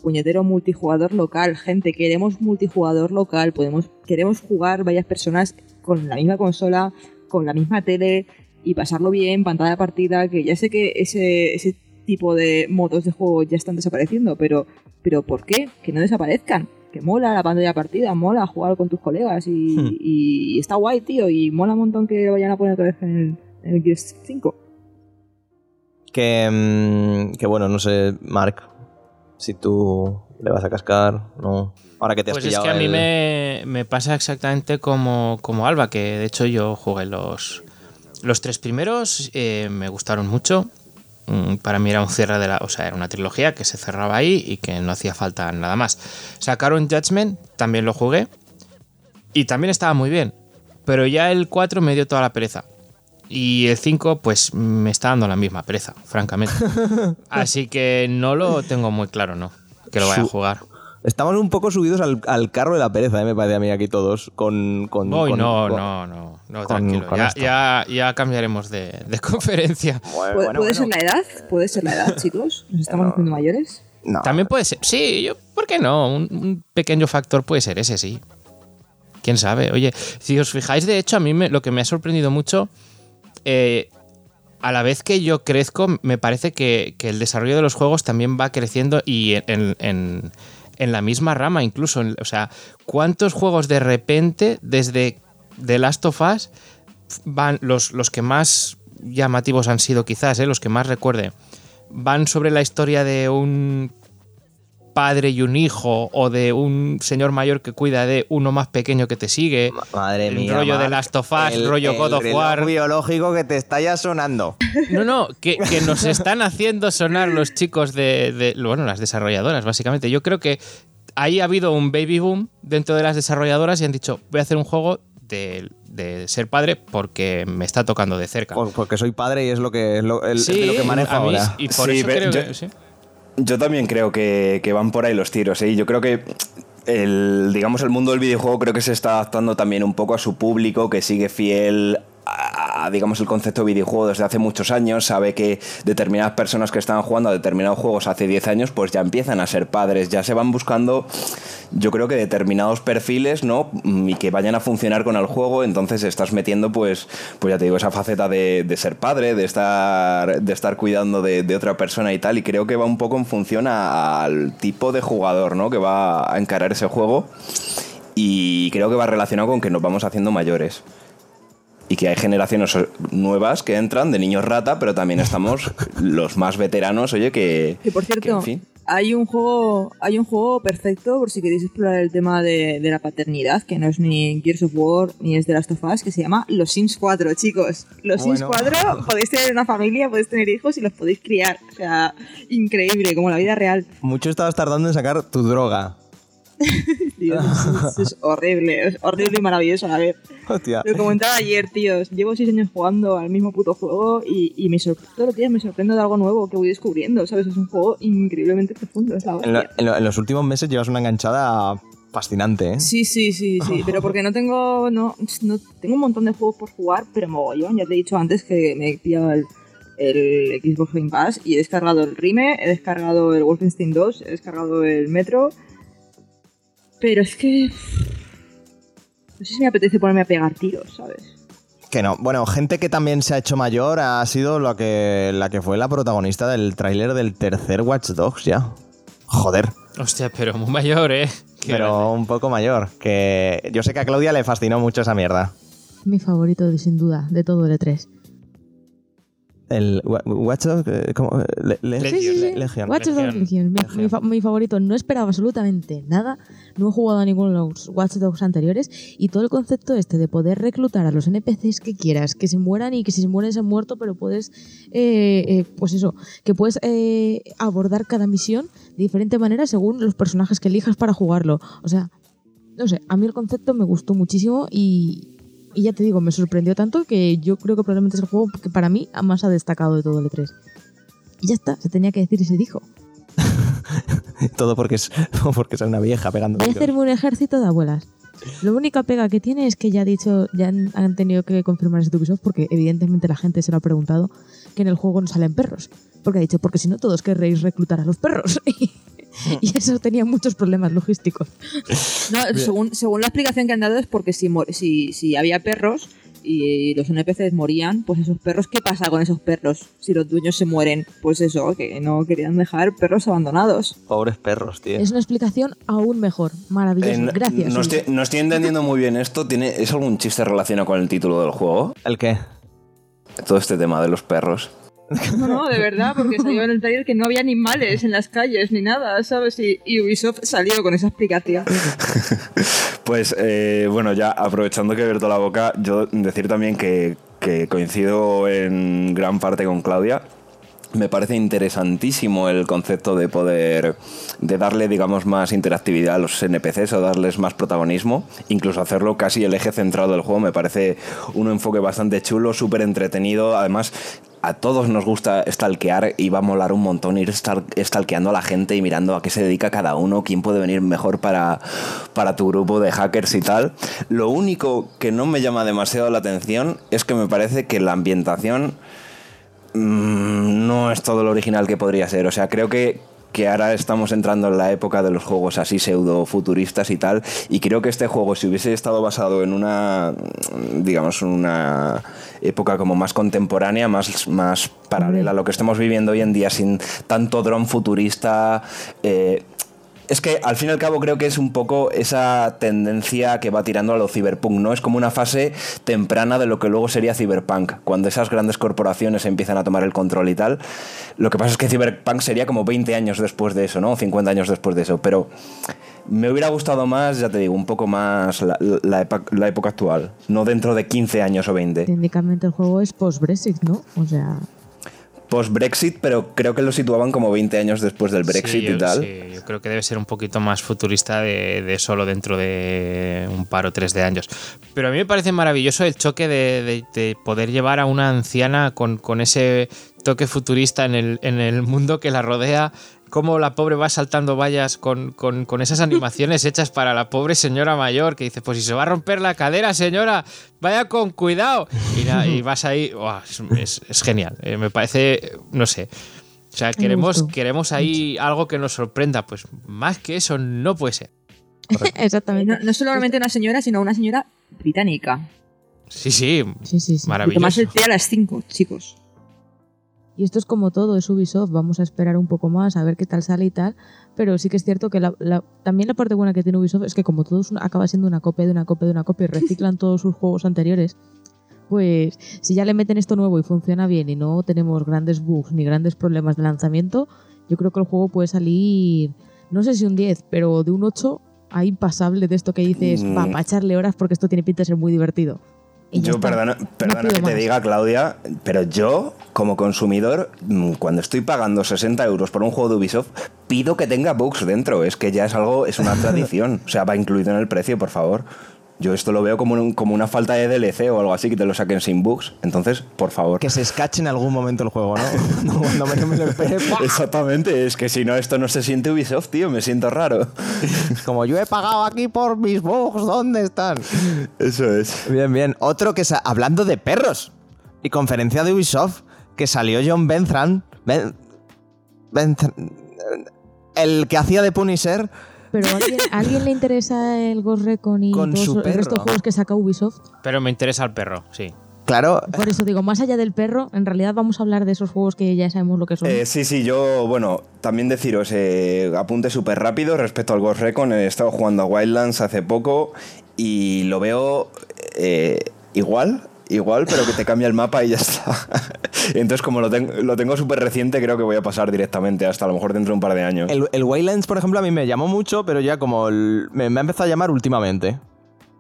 puñetero multijugador local. Gente, queremos multijugador local, podemos, queremos jugar varias personas con la misma consola, con la misma tele y pasarlo bien, pantalla de partida, que ya sé que ese, ese tipo de modos de juego ya están desapareciendo, pero, pero ¿por qué? Que no desaparezcan. Que mola la pantalla de partida, mola jugar con tus colegas y, Hmm. y está guay, tío, y mola un montón que vayan a poner otra vez en el, en el Gears 5. Que, mm, que bueno, no sé, Mark, si tú le vas a cascar, no. Ahora que te has Pues es pillado que a mí el- me, me pasa exactamente como, como Alba, que de hecho yo jugué los, los tres primeros, eh, me gustaron mucho. Mm, Para mí era un cierre de la. O sea, era una trilogía que se cerraba ahí y que no hacía falta nada más. Sacaron Judgment, también lo jugué. Y también estaba muy bien. Pero ya el 4 me dio toda la pereza. Y el 5, pues me está dando la misma pereza, francamente. [laughs] Así que no lo tengo muy claro, ¿no? Que lo vaya a jugar. Estamos un poco subidos al, al carro de la pereza, ¿eh? me parece a mí aquí todos. Con. con, no, con- no, no, no, tranquilo. con ya, ya, ya cambiaremos de, de [laughs] conferencia. Bueno, ¿Puede, bueno, puede bueno. ser la edad? ¿Puede ser la edad, [laughs] chicos? ¿Nos estamos No. haciendo mayores? No. También puede ser. Sí, yo, ¿por qué no? Un, un pequeño factor puede ser ese, sí. Quién sabe. Oye, si os fijáis, de hecho, a mí me- lo que me ha sorprendido mucho, eh, a la vez que yo crezco, me parece que, que el desarrollo de los juegos también va creciendo y en, en- en la misma rama, incluso. O sea, ¿cuántos juegos de repente, desde The Last of Us, van los, los que más llamativos han sido quizás, eh, los que más recuerde, van sobre la historia de un padre y un hijo o de un señor mayor que cuida de uno más pequeño que te sigue. Madre el mía. rollo de Last of Us, rollo God of el War. biológico que te está ya sonando. [laughs] No, no, que, que nos están haciendo sonar los chicos de, de- bueno, las desarrolladoras, básicamente. Yo creo que ahí ha habido un baby boom dentro de las desarrolladoras y han dicho, voy a hacer un juego de, de ser padre porque me está tocando de cerca. Por- porque soy padre y es lo que, es lo, el- Sí, de lo que manejo a mí- ahora. y por Sí, eso pero creo yo- que... sí. Yo también creo que, que van por ahí los tiros, ¿eh? Yo creo que el, digamos, el mundo del videojuego creo que se está adaptando también un poco a su público, que sigue fiel a, digamos, el concepto de videojuego desde hace muchos años, sabe que determinadas personas que estaban jugando a determinados juegos hace 10 años, pues ya empiezan a ser padres, ya se van buscando, yo creo que determinados perfiles, ¿no? Mm, Y que vayan a funcionar con el juego, entonces estás metiendo, pues, pues ya te digo, esa faceta de, de ser padre, de estar, de estar cuidando de, otra persona y tal, y creo que va un poco en función al tipo de jugador, ¿no? Que va a encarar ese juego, y creo que va relacionado con que nos vamos haciendo mayores. Y que hay generaciones nuevas que entran de niños rata, pero también estamos [laughs] los más veteranos, oye, que. Que por que, cierto, en fin. hay un juego hay un juego perfecto por si queréis explorar el tema de, de la paternidad, que no es ni Gears of War ni es de Last of Us, que se llama Los Sims 4, chicos. Los Sims Bueno. 4 [laughs] podéis tener una familia, podéis tener hijos y los podéis criar. O sea, increíble, como la vida real. Mucho estabas tardando en sacar tu droga. [laughs] Es, horrible, es horrible y maravilloso a la vez. Hostia. Lo comentaba ayer, tíos. Llevo seis años jugando al mismo puto juego y, y me sorprendo, me sorprendo de algo nuevo que voy descubriendo, ¿sabes? Es un juego increíblemente profundo, En, lo- hostia. en lo- en los últimos meses llevas una enganchada fascinante, ¿eh? Sí, sí, sí, sí, [laughs] pero porque no tengo, no, no tengo un montón de juegos por jugar, pero mogollón, ya te he dicho antes que me he pillado el, el Xbox Game Pass y he descargado el Rime, he descargado el Wolfenstein 2, he descargado el Metro, pero es que no sé si me apetece ponerme a pegar tiros, ¿sabes? Que no. Bueno, gente que también se ha hecho mayor ha sido la que, la que fue la protagonista del tráiler del tercer Watch Dogs ya. Joder. Hostia, pero muy mayor, ¿eh? Qué pero grande. un poco mayor. Que yo sé que a Claudia le fascinó mucho esa mierda. Mi favorito, de- sin duda, de todo el E3. El Wa- Watch Dogs, Legion. Legion. Watch Dogs Legion. Legion, mi, mi fa- mi favorito. No esperaba absolutamente nada. No he jugado a ninguno de los Watch Dogs anteriores. Y todo el concepto este de poder reclutar a los NPCs que quieras, que se mueran y que si se mueren se han muerto, pero puedes, eh, eh, pues eso, que puedes eh, abordar cada misión de diferente manera según los personajes que elijas para jugarlo. O sea, no sé, a mí el concepto me gustó muchísimo y, Y ya te digo, me sorprendió tanto que yo creo que probablemente es el juego que para mí más ha destacado de todo el E3. Y ya está, se tenía que decir y se dijo. [laughs] Todo porque es, [laughs] porque es una vieja pegando Voy a hacerme un ejército de abuelas. Lo única pega que tiene es que ya dicho, ya han, han tenido que confirmar esto Ubisoft porque evidentemente la gente se lo ha preguntado que en el juego no salen perros. Porque ha dicho, porque si no todos querréis reclutar a los perros. [laughs] [laughs] y eso tenía muchos problemas logísticos. [laughs] No, según, según la explicación que han dado es porque si, mor- si, si había perros y los NPCs morían, pues esos perros, ¿qué pasa con esos perros? Si los dueños se mueren, pues eso, que no querían dejar perros abandonados. Pobres perros, tío. Es una explicación aún mejor. Maravilloso. Eh, no- Gracias. No estoy, no estoy entendiendo muy bien esto. ¿Tiene, ¿Es algún chiste relacionado con el título del juego? ¿El qué? Todo este tema de los perros. No, no, de verdad, porque salió en el trailer que no había animales en las calles ni nada, ¿sabes? Y, y Ubisoft salió con esa explicación. [laughs] Pues eh, bueno, ya aprovechando que he abierto la boca, yo decir también que, que coincido en gran parte con Claudia. Me parece interesantísimo el concepto de poder, de darle, digamos, más interactividad a los NPCs o darles más protagonismo, incluso hacerlo casi el eje central del juego. Me parece un enfoque bastante chulo, súper entretenido. Además, a todos nos gusta stalkear y va a molar un montón ir stal- stalkeando a la gente y mirando a qué se dedica cada uno, quién puede venir mejor para, para tu grupo de hackers y tal. Lo único que no me llama demasiado la atención es que me parece que la ambientación mm, no es todo lo original que podría ser. O sea, creo que, que ahora estamos entrando en la época de los juegos así pseudo futuristas y tal. Y creo que este juego, si hubiese estado basado en una, digamos, una época como más contemporánea, más, más paralela a lo que estamos viviendo hoy en día, sin tanto dron futurista. eh, es que al fin y al cabo creo que es un poco esa tendencia que va tirando a lo cyberpunk, ¿no? Es como una fase temprana de lo que luego sería cyberpunk, cuando esas grandes corporaciones empiezan a tomar el control y tal. Lo que pasa es que cyberpunk sería como 20 años después de eso, ¿no? 50 años después de eso, pero me hubiera gustado más, ya te digo, un poco más la época actual, no dentro de 15 años o 20. Técnicamente el juego es post-Brexit, ¿no? O sea, Post-Brexit, pero creo que lo situaban como 20 años después del Brexit Sí, yo, y tal. sí, yo creo que debe ser un poquito más futurista de, de solo dentro de un par o tres de años. Pero a mí me parece maravilloso el choque de, de- de poder llevar a una anciana con, con ese toque futurista en el, en el mundo que la rodea. Cómo la pobre va saltando vallas con, con- con esas animaciones [laughs] hechas para la pobre señora mayor que dice, pues si se va a romper la cadera, señora, vaya con cuidado. Y, na- y vas ahí, ¡guau! es, es- es genial. Eh, me parece, no sé. O sea, queremos, queremos ahí algo que nos sorprenda. Pues más que eso no puede ser. [laughs] exactamente. No, no solamente una señora, sino una señora británica. Sí, sí, Sí, sí, sí. Y maravilloso. tomarse el té a las 5, chicos. Y esto es como todo, es Ubisoft, vamos a esperar un poco más a ver qué tal sale y tal, pero sí que es cierto que la- la- también la parte buena que tiene Ubisoft es que como todo es una- acaba siendo una copia de una copia de una copia y reciclan [laughs] todos sus juegos anteriores, pues si ya le meten esto nuevo y funciona bien y no tenemos grandes bugs ni grandes problemas de lanzamiento, yo creo que el juego puede salir, no sé si un 10, pero de un 8 a impasable de esto que dices, Mm. va, para echarle horas porque esto tiene pinta de ser muy divertido. Y Yo, perdona, perdona que te más. diga, Claudia, pero yo, como consumidor, mm, cuando estoy pagando 60 euros por un juego de Ubisoft, pido que tenga bugs dentro. Es que ya es algo, es una [laughs] tradición. O sea, va incluido en el precio, por favor. Yo esto lo veo como, un- como una falta de DLC o algo así, que te lo saquen sin bugs. Entonces, por favor. Que se escache en algún momento el juego, ¿no? [laughs] no cuando menos me lo espere. ¡pua! [laughs] Exactamente, es que si no, esto no se siente Ubisoft, tío, me siento raro. Como yo he pagado aquí por mis bugs, ¿dónde están? Eso es. Bien, bien. Otro que hablando de perros y conferencia de Ubisoft que salió John Benthran, Ben- Benthran- el que hacía de Punisher Pero ¿a alguien, ¿a alguien le interesa el Ghost Recon y Con todos su el resto de perro. juegos que saca Ubisoft? Pero me interesa el perro, sí. Claro, Por eso digo, más allá del perro, en realidad vamos a hablar de esos juegos que ya sabemos lo que son. Eh, sí, sí, yo, bueno, también deciros, eh, apunte súper rápido respecto al Ghost Recon. He estado jugando a Wildlands hace poco y lo veo eh, igual, igual, pero que te cambia el mapa y ya está. [laughs] Entonces, como lo, ten- lo tengo súper reciente, creo que voy a pasar directamente hasta a lo mejor dentro de un par de años. el, el Waylands, por ejemplo, a mí me llamó mucho, pero ya como me, me ha empezado a llamar últimamente.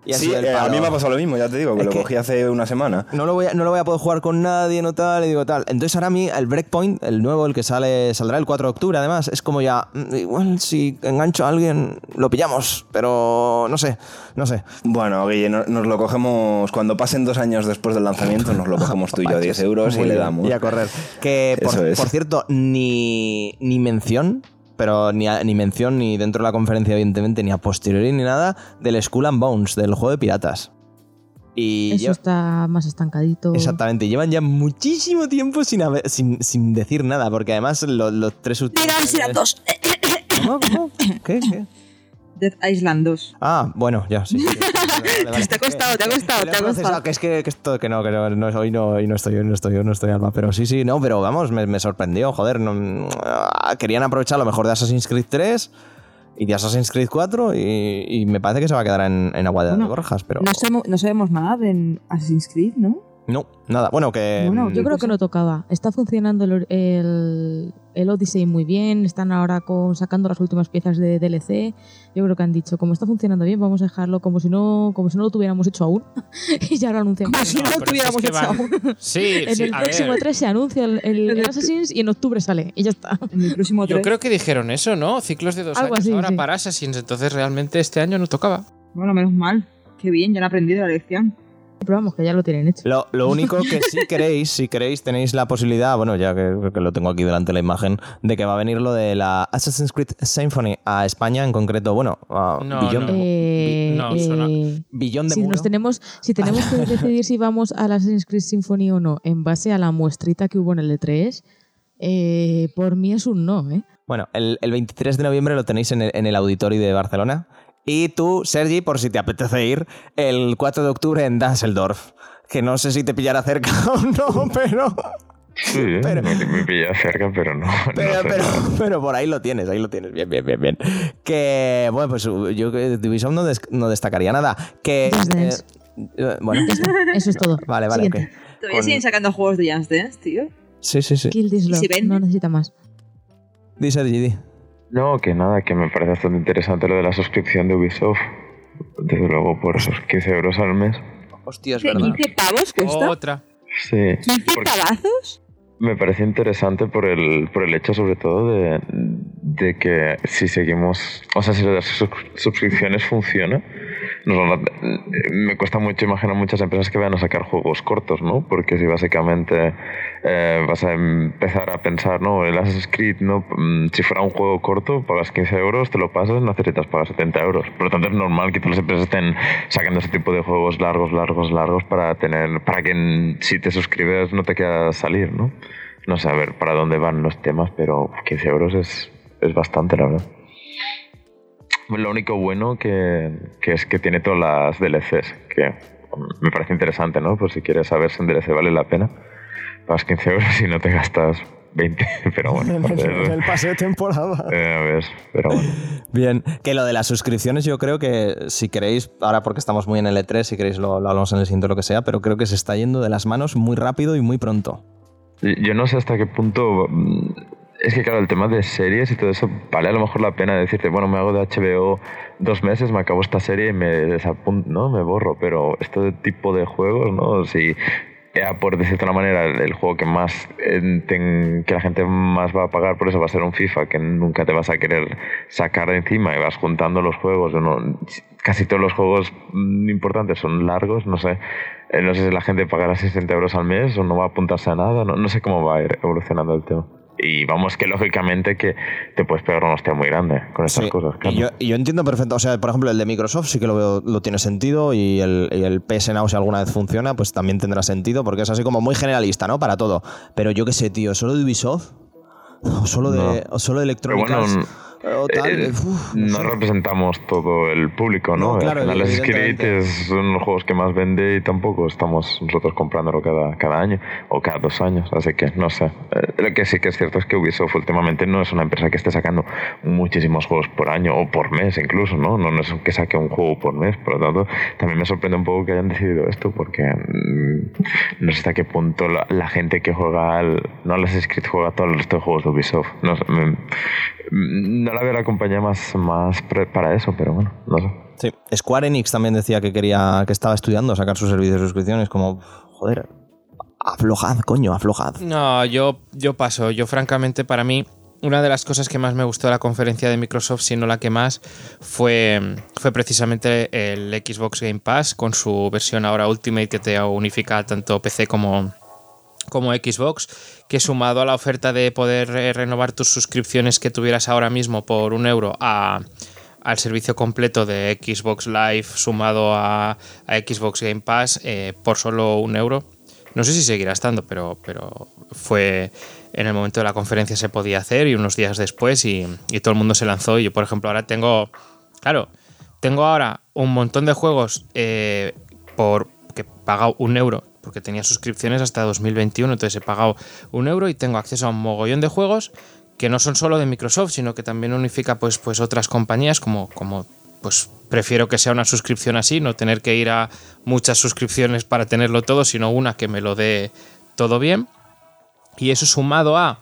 Y Sí, eh, a mí me ha pasado lo mismo, ya te digo, que Es lo que- cogí hace una semana. no lo, voy a, no lo voy a poder jugar con nadie, no tal, y digo tal. Entonces ahora a mí el Breakpoint, el nuevo, el que sale, saldrá el 4 de octubre además, es como ya, mm, igual si engancho a alguien lo pillamos, pero no sé, no sé. Bueno, Guille, no- nos lo cogemos cuando pasen dos años después del lanzamiento, nos lo [laughs] cogemos tú y yo a 10 euros y le damos. Y a correr. Que por, por cierto, ni, ni mención, pero ni, a- ni mención ni dentro de la conferencia, evidentemente, ni a posteriori ni nada, del Skull and Bones, del juego de piratas. Y Eso está más estancadito. Exactamente, llevan ya muchísimo tiempo sin, haber- sin, sin decir nada, porque además lo- los tres últimos. Dead Island 2. ¿Cómo? ¿Cómo? ¿Qué? ¿Qué? Dead Island 2. Ah, bueno, ya, sí. sí, sí, vale, vale. [laughs] Te ha costado, te ha costado, te ha costado. Que es que, que esto, que no, que no, no, hoy no, hoy no estoy, hoy no estoy, hoy no estoy alma, pero sí, sí, no, pero vamos, me, me sorprendió, joder, no- ah, querían aprovechar lo mejor de Assassin's Creed 3 y de Assassin's Creed 4 y, y me parece que se va a quedar en, en agua de Bueno, borjas, pero No sabemos, no sabemos nada de Assassin's Creed, ¿no? No, nada, bueno, que... Bueno, Yo creo que no tocaba. Está funcionando el, el, el Odyssey muy bien. Están ahora con, sacando las últimas piezas de DLC. Yo creo que han dicho, como está funcionando bien, vamos a dejarlo como si no, como si no lo tuviéramos hecho aún. [laughs] y ya lo anunciamos. Como si no lo tuviéramos es que hecho van- aún. [laughs] Sí, En sí, el a próximo ver. 3 se anuncia el, el- el Assassin's y en octubre sale. Y ya está. En el próximo Yo 3. creo que dijeron eso, ¿no? Ciclos de dos Algo años así, ahora sí. para Assassins, entonces realmente este año no tocaba. Bueno, menos mal. Qué bien, ya han aprendido la lección. Pero vamos, que ya lo tienen hecho. Lo, lo único que si [laughs] queréis, si queréis, tenéis la posibilidad, bueno, ya que, que lo tengo aquí delante de la imagen, de que va a venir lo de la Assassin's Creed Symphony a España, en concreto, bueno, a No, Billón, no. Eh, no, eh, Billón de si, Muro. nos tenemos, si tenemos que [laughs] decidir si vamos a la Assassin's Creed Symphony o no, en base a la muestrita que hubo en el E3, eh, por mí es un no, ¿eh? Bueno, el, el 23 de noviembre lo tenéis en el, en el Auditorio de Barcelona. Y tú, Sergi, por si te apetece ir, el 4 de octubre en Düsseldorf. Que no sé si te pillará cerca [laughs] o no, pero, Sí, Pero- me, me pilla cerca, pero no. [laughs] no pero, sé. pero, pero por ahí lo tienes, ahí lo tienes. Bien, bien, bien, bien. Que, bueno, pues yo que de Ubisoft no, des- no destacaría nada. Que, eh, eh, bueno, eso es todo. vale, vale, Siguiente. ok. Todavía Con- siguen sacando juegos de Just Dance, tío. Sí, sí, sí. Kill this ¿Y love, si no necesita más. Di, Sergi, di. No, que nada, que me parece bastante interesante lo de la suscripción de Ubisoft. Desde luego, por esos 15 euros al mes. Hostia, es ¿Qué, verdad. 15 pavos cuesta? Otra. Sí, ¿15 porque pavazos? me parece interesante por el, por el hecho, sobre todo, de, de que si seguimos. O sea, si las sus- suscripciones funcionan. Nos me cuesta mucho imaginar muchas empresas que vayan a sacar juegos cortos, ¿no? Porque si básicamente eh, vas a empezar a pensar, ¿no? El Assassin's Creed, ¿no? Mm, Si fuera un juego corto, pagas 15 euros, te lo pasas, no necesitas pagar 70 euros. Por lo tanto, es normal que todas las empresas estén sacando ese tipo de juegos largos, largos, largos para tener, para que si te suscribes no te queda salir, ¿no? No sé a ver para dónde van los temas, pero 15 euros es, es bastante, la verdad. Lo único bueno que, que es que tiene todas las DLCs, que me parece interesante, ¿no? Por si quieres saber si un DLC vale la pena, pagas 15 euros y no te gastas 20, [laughs] pero bueno. En joder, el pase de temporada. [laughs] eh, a ver, pero bueno. Bien, que lo de las suscripciones yo creo que si queréis, ahora porque estamos muy en el E3, si queréis lo, lo hablamos en el siguiente o lo que sea, pero creo que se está yendo de las manos muy rápido y muy pronto. Yo no sé hasta qué punto. Es que, claro, el tema de series y todo eso, vale a lo mejor la pena decirte, bueno, me hago de HBO dos meses, me acabo esta serie y me desapunto, ¿no? Me borro, pero este tipo de juegos, ¿no? Si. ya por decirte una manera, el, juego que más eh, que la gente más va a pagar por eso va a ser un FIFA que nunca te vas a querer sacar de encima y vas juntando los juegos. Casi todos los juegos mm, importantes son largos, no sé. Eh, no sé si la gente pagará 60 euros al mes o no va a apuntarse a nada, no, no sé cómo va a ir evolucionando el tema. Y vamos que lógicamente que te puedes pegar una hostia muy grande con estas Sí, cosas. Claro. Y yo, yo entiendo perfecto, o sea, por ejemplo, el de Microsoft sí que lo veo, lo tiene sentido y el, y el PS Now si alguna vez funciona, pues también tendrá sentido porque es así como muy generalista, ¿no? Para todo. Pero yo qué sé, tío, solo de Ubisoft o solo de, o solo de Electronic bueno, Arts, tal, Eh, uf, no sé. representamos todo el público, ¿no? No, claro, Al final Creed es uno de los juegos que más vende y tampoco estamos nosotros comprándolo cada, cada año o cada dos años, así que no sé. Eh, lo que sí que es cierto es que Ubisoft últimamente no es una empresa que esté sacando muchísimos juegos por año o por mes incluso, ¿no? No, no es que saque un juego por mes, por lo tanto también me sorprende un poco que hayan decidido esto porque mm, no sé hasta qué punto la, la gente que juega al, no Assassin's Creed juega a todos los resto de juegos de Ubisoft. No, sé, me- no no la veo la compañía más, más pre- para eso, pero bueno, no sé. Sí. Square Enix también decía que quería, que estaba estudiando sacar su servicio de suscripciones, como, joder, aflojad, coño, aflojad. No, yo, yo paso. Yo, francamente, para mí, una de las cosas que más me gustó de la conferencia de Microsoft, si no la que más, fue, fue precisamente el Xbox Game Pass con su versión ahora Ultimate que te unifica tanto PC como, como Xbox, que sumado a la oferta de poder eh, renovar tus suscripciones que tuvieras ahora mismo por un euro a, al servicio completo de Xbox Live sumado a, Xbox Game Pass eh, por solo un euro. No sé si seguirá estando, pero, pero fue en el momento de la conferencia se podía hacer y unos días después y, y todo el mundo se lanzó. Y yo, por ejemplo, ahora tengo, claro, tengo ahora un montón de juegos eh, por que he pagado un euro porque tenía suscripciones hasta 2021, entonces he pagado un euro y tengo acceso a un mogollón de juegos que no son solo de Microsoft, sino que también unifica pues, pues otras compañías como, como pues prefiero que sea una suscripción así, no tener que ir a muchas suscripciones para tenerlo todo, sino una que me lo dé todo bien. Y eso sumado a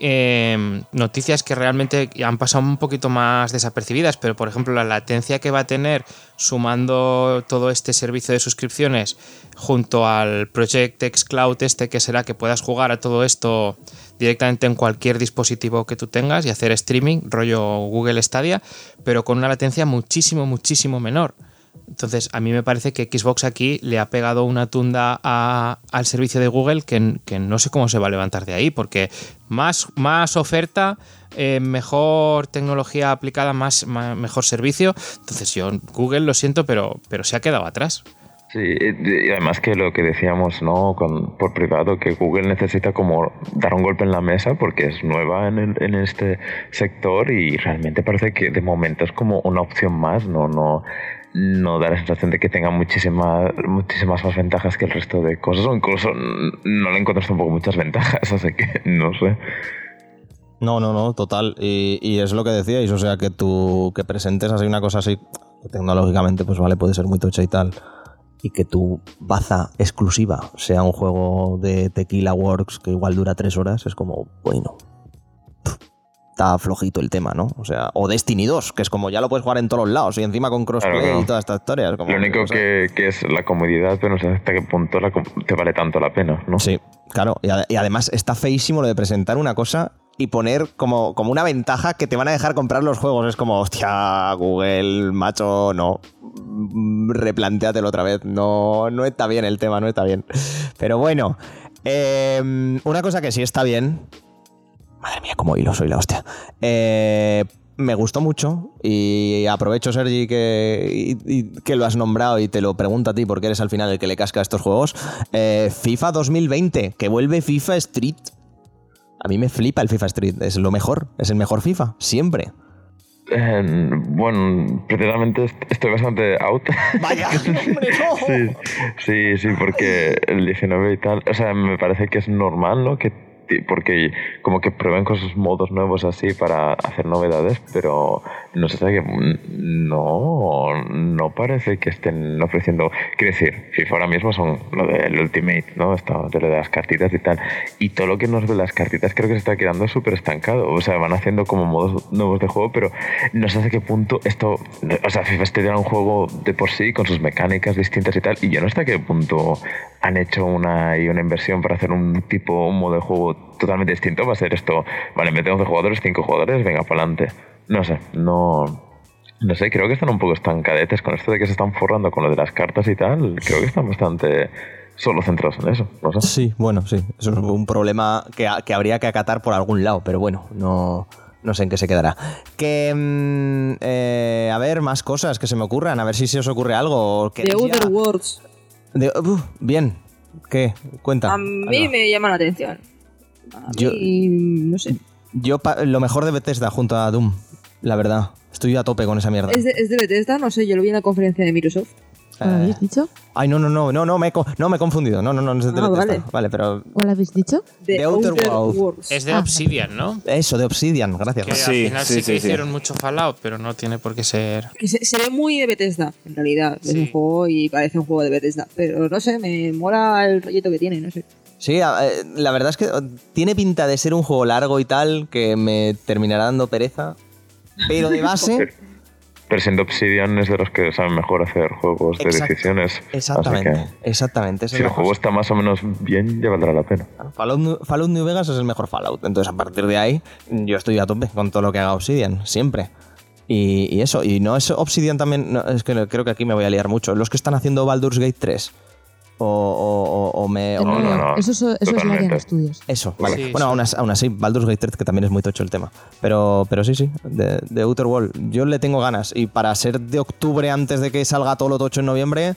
eh, noticias que realmente han pasado un poquito más desapercibidas, pero por ejemplo la latencia que va a tener sumando todo este servicio de suscripciones junto al Project X Cloud este que será que puedas jugar a todo esto directamente en cualquier dispositivo que tú tengas y hacer streaming, rollo Google Stadia, pero con una latencia muchísimo, muchísimo menor. Entonces, a mí me parece que Xbox aquí le ha pegado una tunda a- al servicio de Google que, que no sé cómo se va a levantar de ahí, porque más, más oferta, eh, mejor tecnología aplicada, más, mejor servicio. Entonces, yo, Google, lo siento, pero, pero se ha quedado atrás. Sí, y además que lo que decíamos, ¿no? Con, por privado, que Google necesita como dar un golpe en la mesa porque es nueva en, el- en este sector y realmente parece que de momento es como una opción más, no, no, no da la sensación de que tenga muchísimas, muchísimas más ventajas que el resto de cosas o incluso no le encuentras tampoco muchas ventajas, [laughs] así que no sé. No, no, no, total. Y, y es lo que decíais, o sea, que tú que presentes así una cosa así, tecnológicamente, pues vale, puede ser muy tocha y tal, y que tu baza exclusiva sea un juego de Tequila Works que igual dura tres horas, es como, bueno, está flojito el tema, ¿no? O sea, o Destiny 2, que es como ya lo puedes jugar en todos los lados y encima con crossplay Claro, y toda esta historia. es como, Lo único que, que es la comodidad, pero no sé hasta qué punto la te vale tanto la pena, ¿no? Sí, claro. Y, ade- y además está feísimo lo de presentar una cosa y poner como, como una ventaja que te van a dejar comprar los juegos. Es como, hostia, Google, macho, no. Mm, Replantéatelo otra vez. No, no está bien el tema, no está bien. Pero bueno, eh, una cosa que sí está bien. Madre mía, cómo hilo soy la hostia. Eh, me gustó mucho y aprovecho, Sergi, que, y- y que lo has nombrado y te lo pregunto a ti porque eres al final el que le casca a estos juegos. Eh, FIFA 2020, que vuelve FIFA Street. A mí me flipa el FIFA Street, es lo mejor, es el mejor FIFA, siempre. Eh, bueno, precisamente est- estoy bastante out. [laughs] Vaya, [laughs] hombre, no. Sí, sí, sí, porque el 19 y tal, o sea, me parece que es normal, ¿no? Que porque como que prueben cosas modos nuevos así para hacer novedades, pero no sé hasta qué no no parece que estén ofreciendo, quiero decir, FIFA ahora mismo son lo del Ultimate, ¿no? Está de lo de las cartitas y tal, y todo lo que nos de las cartitas creo que se está quedando súper estancado, o sea, van haciendo como modos nuevos de juego, pero no sé hasta qué punto esto, o sea, FIFA este era un juego de por sí con sus mecánicas distintas y tal, y yo no sé hasta qué punto han hecho una, y una inversión para hacer un tipo, un modo de juego totalmente distinto. Va a ser esto, vale, metemos 11 jugadores, 5 jugadores, venga, para adelante. No sé, no. No sé, creo que están un poco estancadetes con esto de que se están forrando con lo de las cartas y tal. Creo que están bastante solo centrados en eso. No sé. Sí, bueno, sí. Eso es un problema que, que habría que acatar por algún lado, pero bueno, no, no sé en qué se quedará. Que, mm, eh, a ver, más cosas que se me ocurran, a ver si se os ocurre algo. The ¿Queréis ya- Outer Worlds. de- bien. ¿Qué? Cuenta. A mí Alba. me llama la atención. A Yo- mí, no sé. Yo, pa- lo mejor de Bethesda junto a Doom, la verdad. Estoy a tope con esa mierda. ¿Es de, es de Bethesda? No sé, yo lo vi en la conferencia de Microsoft. ¿Cuál Eh, habéis dicho? Ay, no, no, no, no, no, me he, no, me he confundido. No, no, no, no es de Ah, Bethesda. vale. Vale, pero ¿Cuál habéis dicho? The, The Outer Outer, Worlds. Worlds. Es de Ah. Obsidian, ¿no? eso, de Obsidian, gracias. Que Sí, al final sí, sí, que sí, hicieron mucho Fallout, pero no tiene por qué ser. Que se, se ve muy de Bethesda, en realidad. Es un juego y parece un juego de Bethesda. Pero no sé, me mola el rollito que tiene, no sé. Sí, eh, la verdad es que tiene pinta de ser un juego largo y tal, que me terminará dando pereza. Pero de base, [laughs] Pero siendo Obsidian es de los que saben mejor hacer juegos de decisiones. exactamente, exactamente. si el juego cosa. está más o menos bien, ya valdrá la pena. Fallout, New- Fallout New Vegas es el mejor Fallout. Entonces, a partir de ahí, yo estoy a tope con todo lo que haga Obsidian, siempre. Y, y eso, y no es Obsidian también, no, es que creo que aquí me voy a liar mucho. Los que están haciendo Baldur's Gate 3. O, o- o- o me. o No, me no, no. Eso, eso, eso es. Larian Studios. Eso, vale. Sí, bueno, sí. Aún, as- aún así, Baldur's Gate 3, que también es muy tocho el tema. Pero, pero sí, sí, de, de Outer World. Yo le tengo ganas. Y para ser de octubre antes de que salga todo lo tocho en noviembre,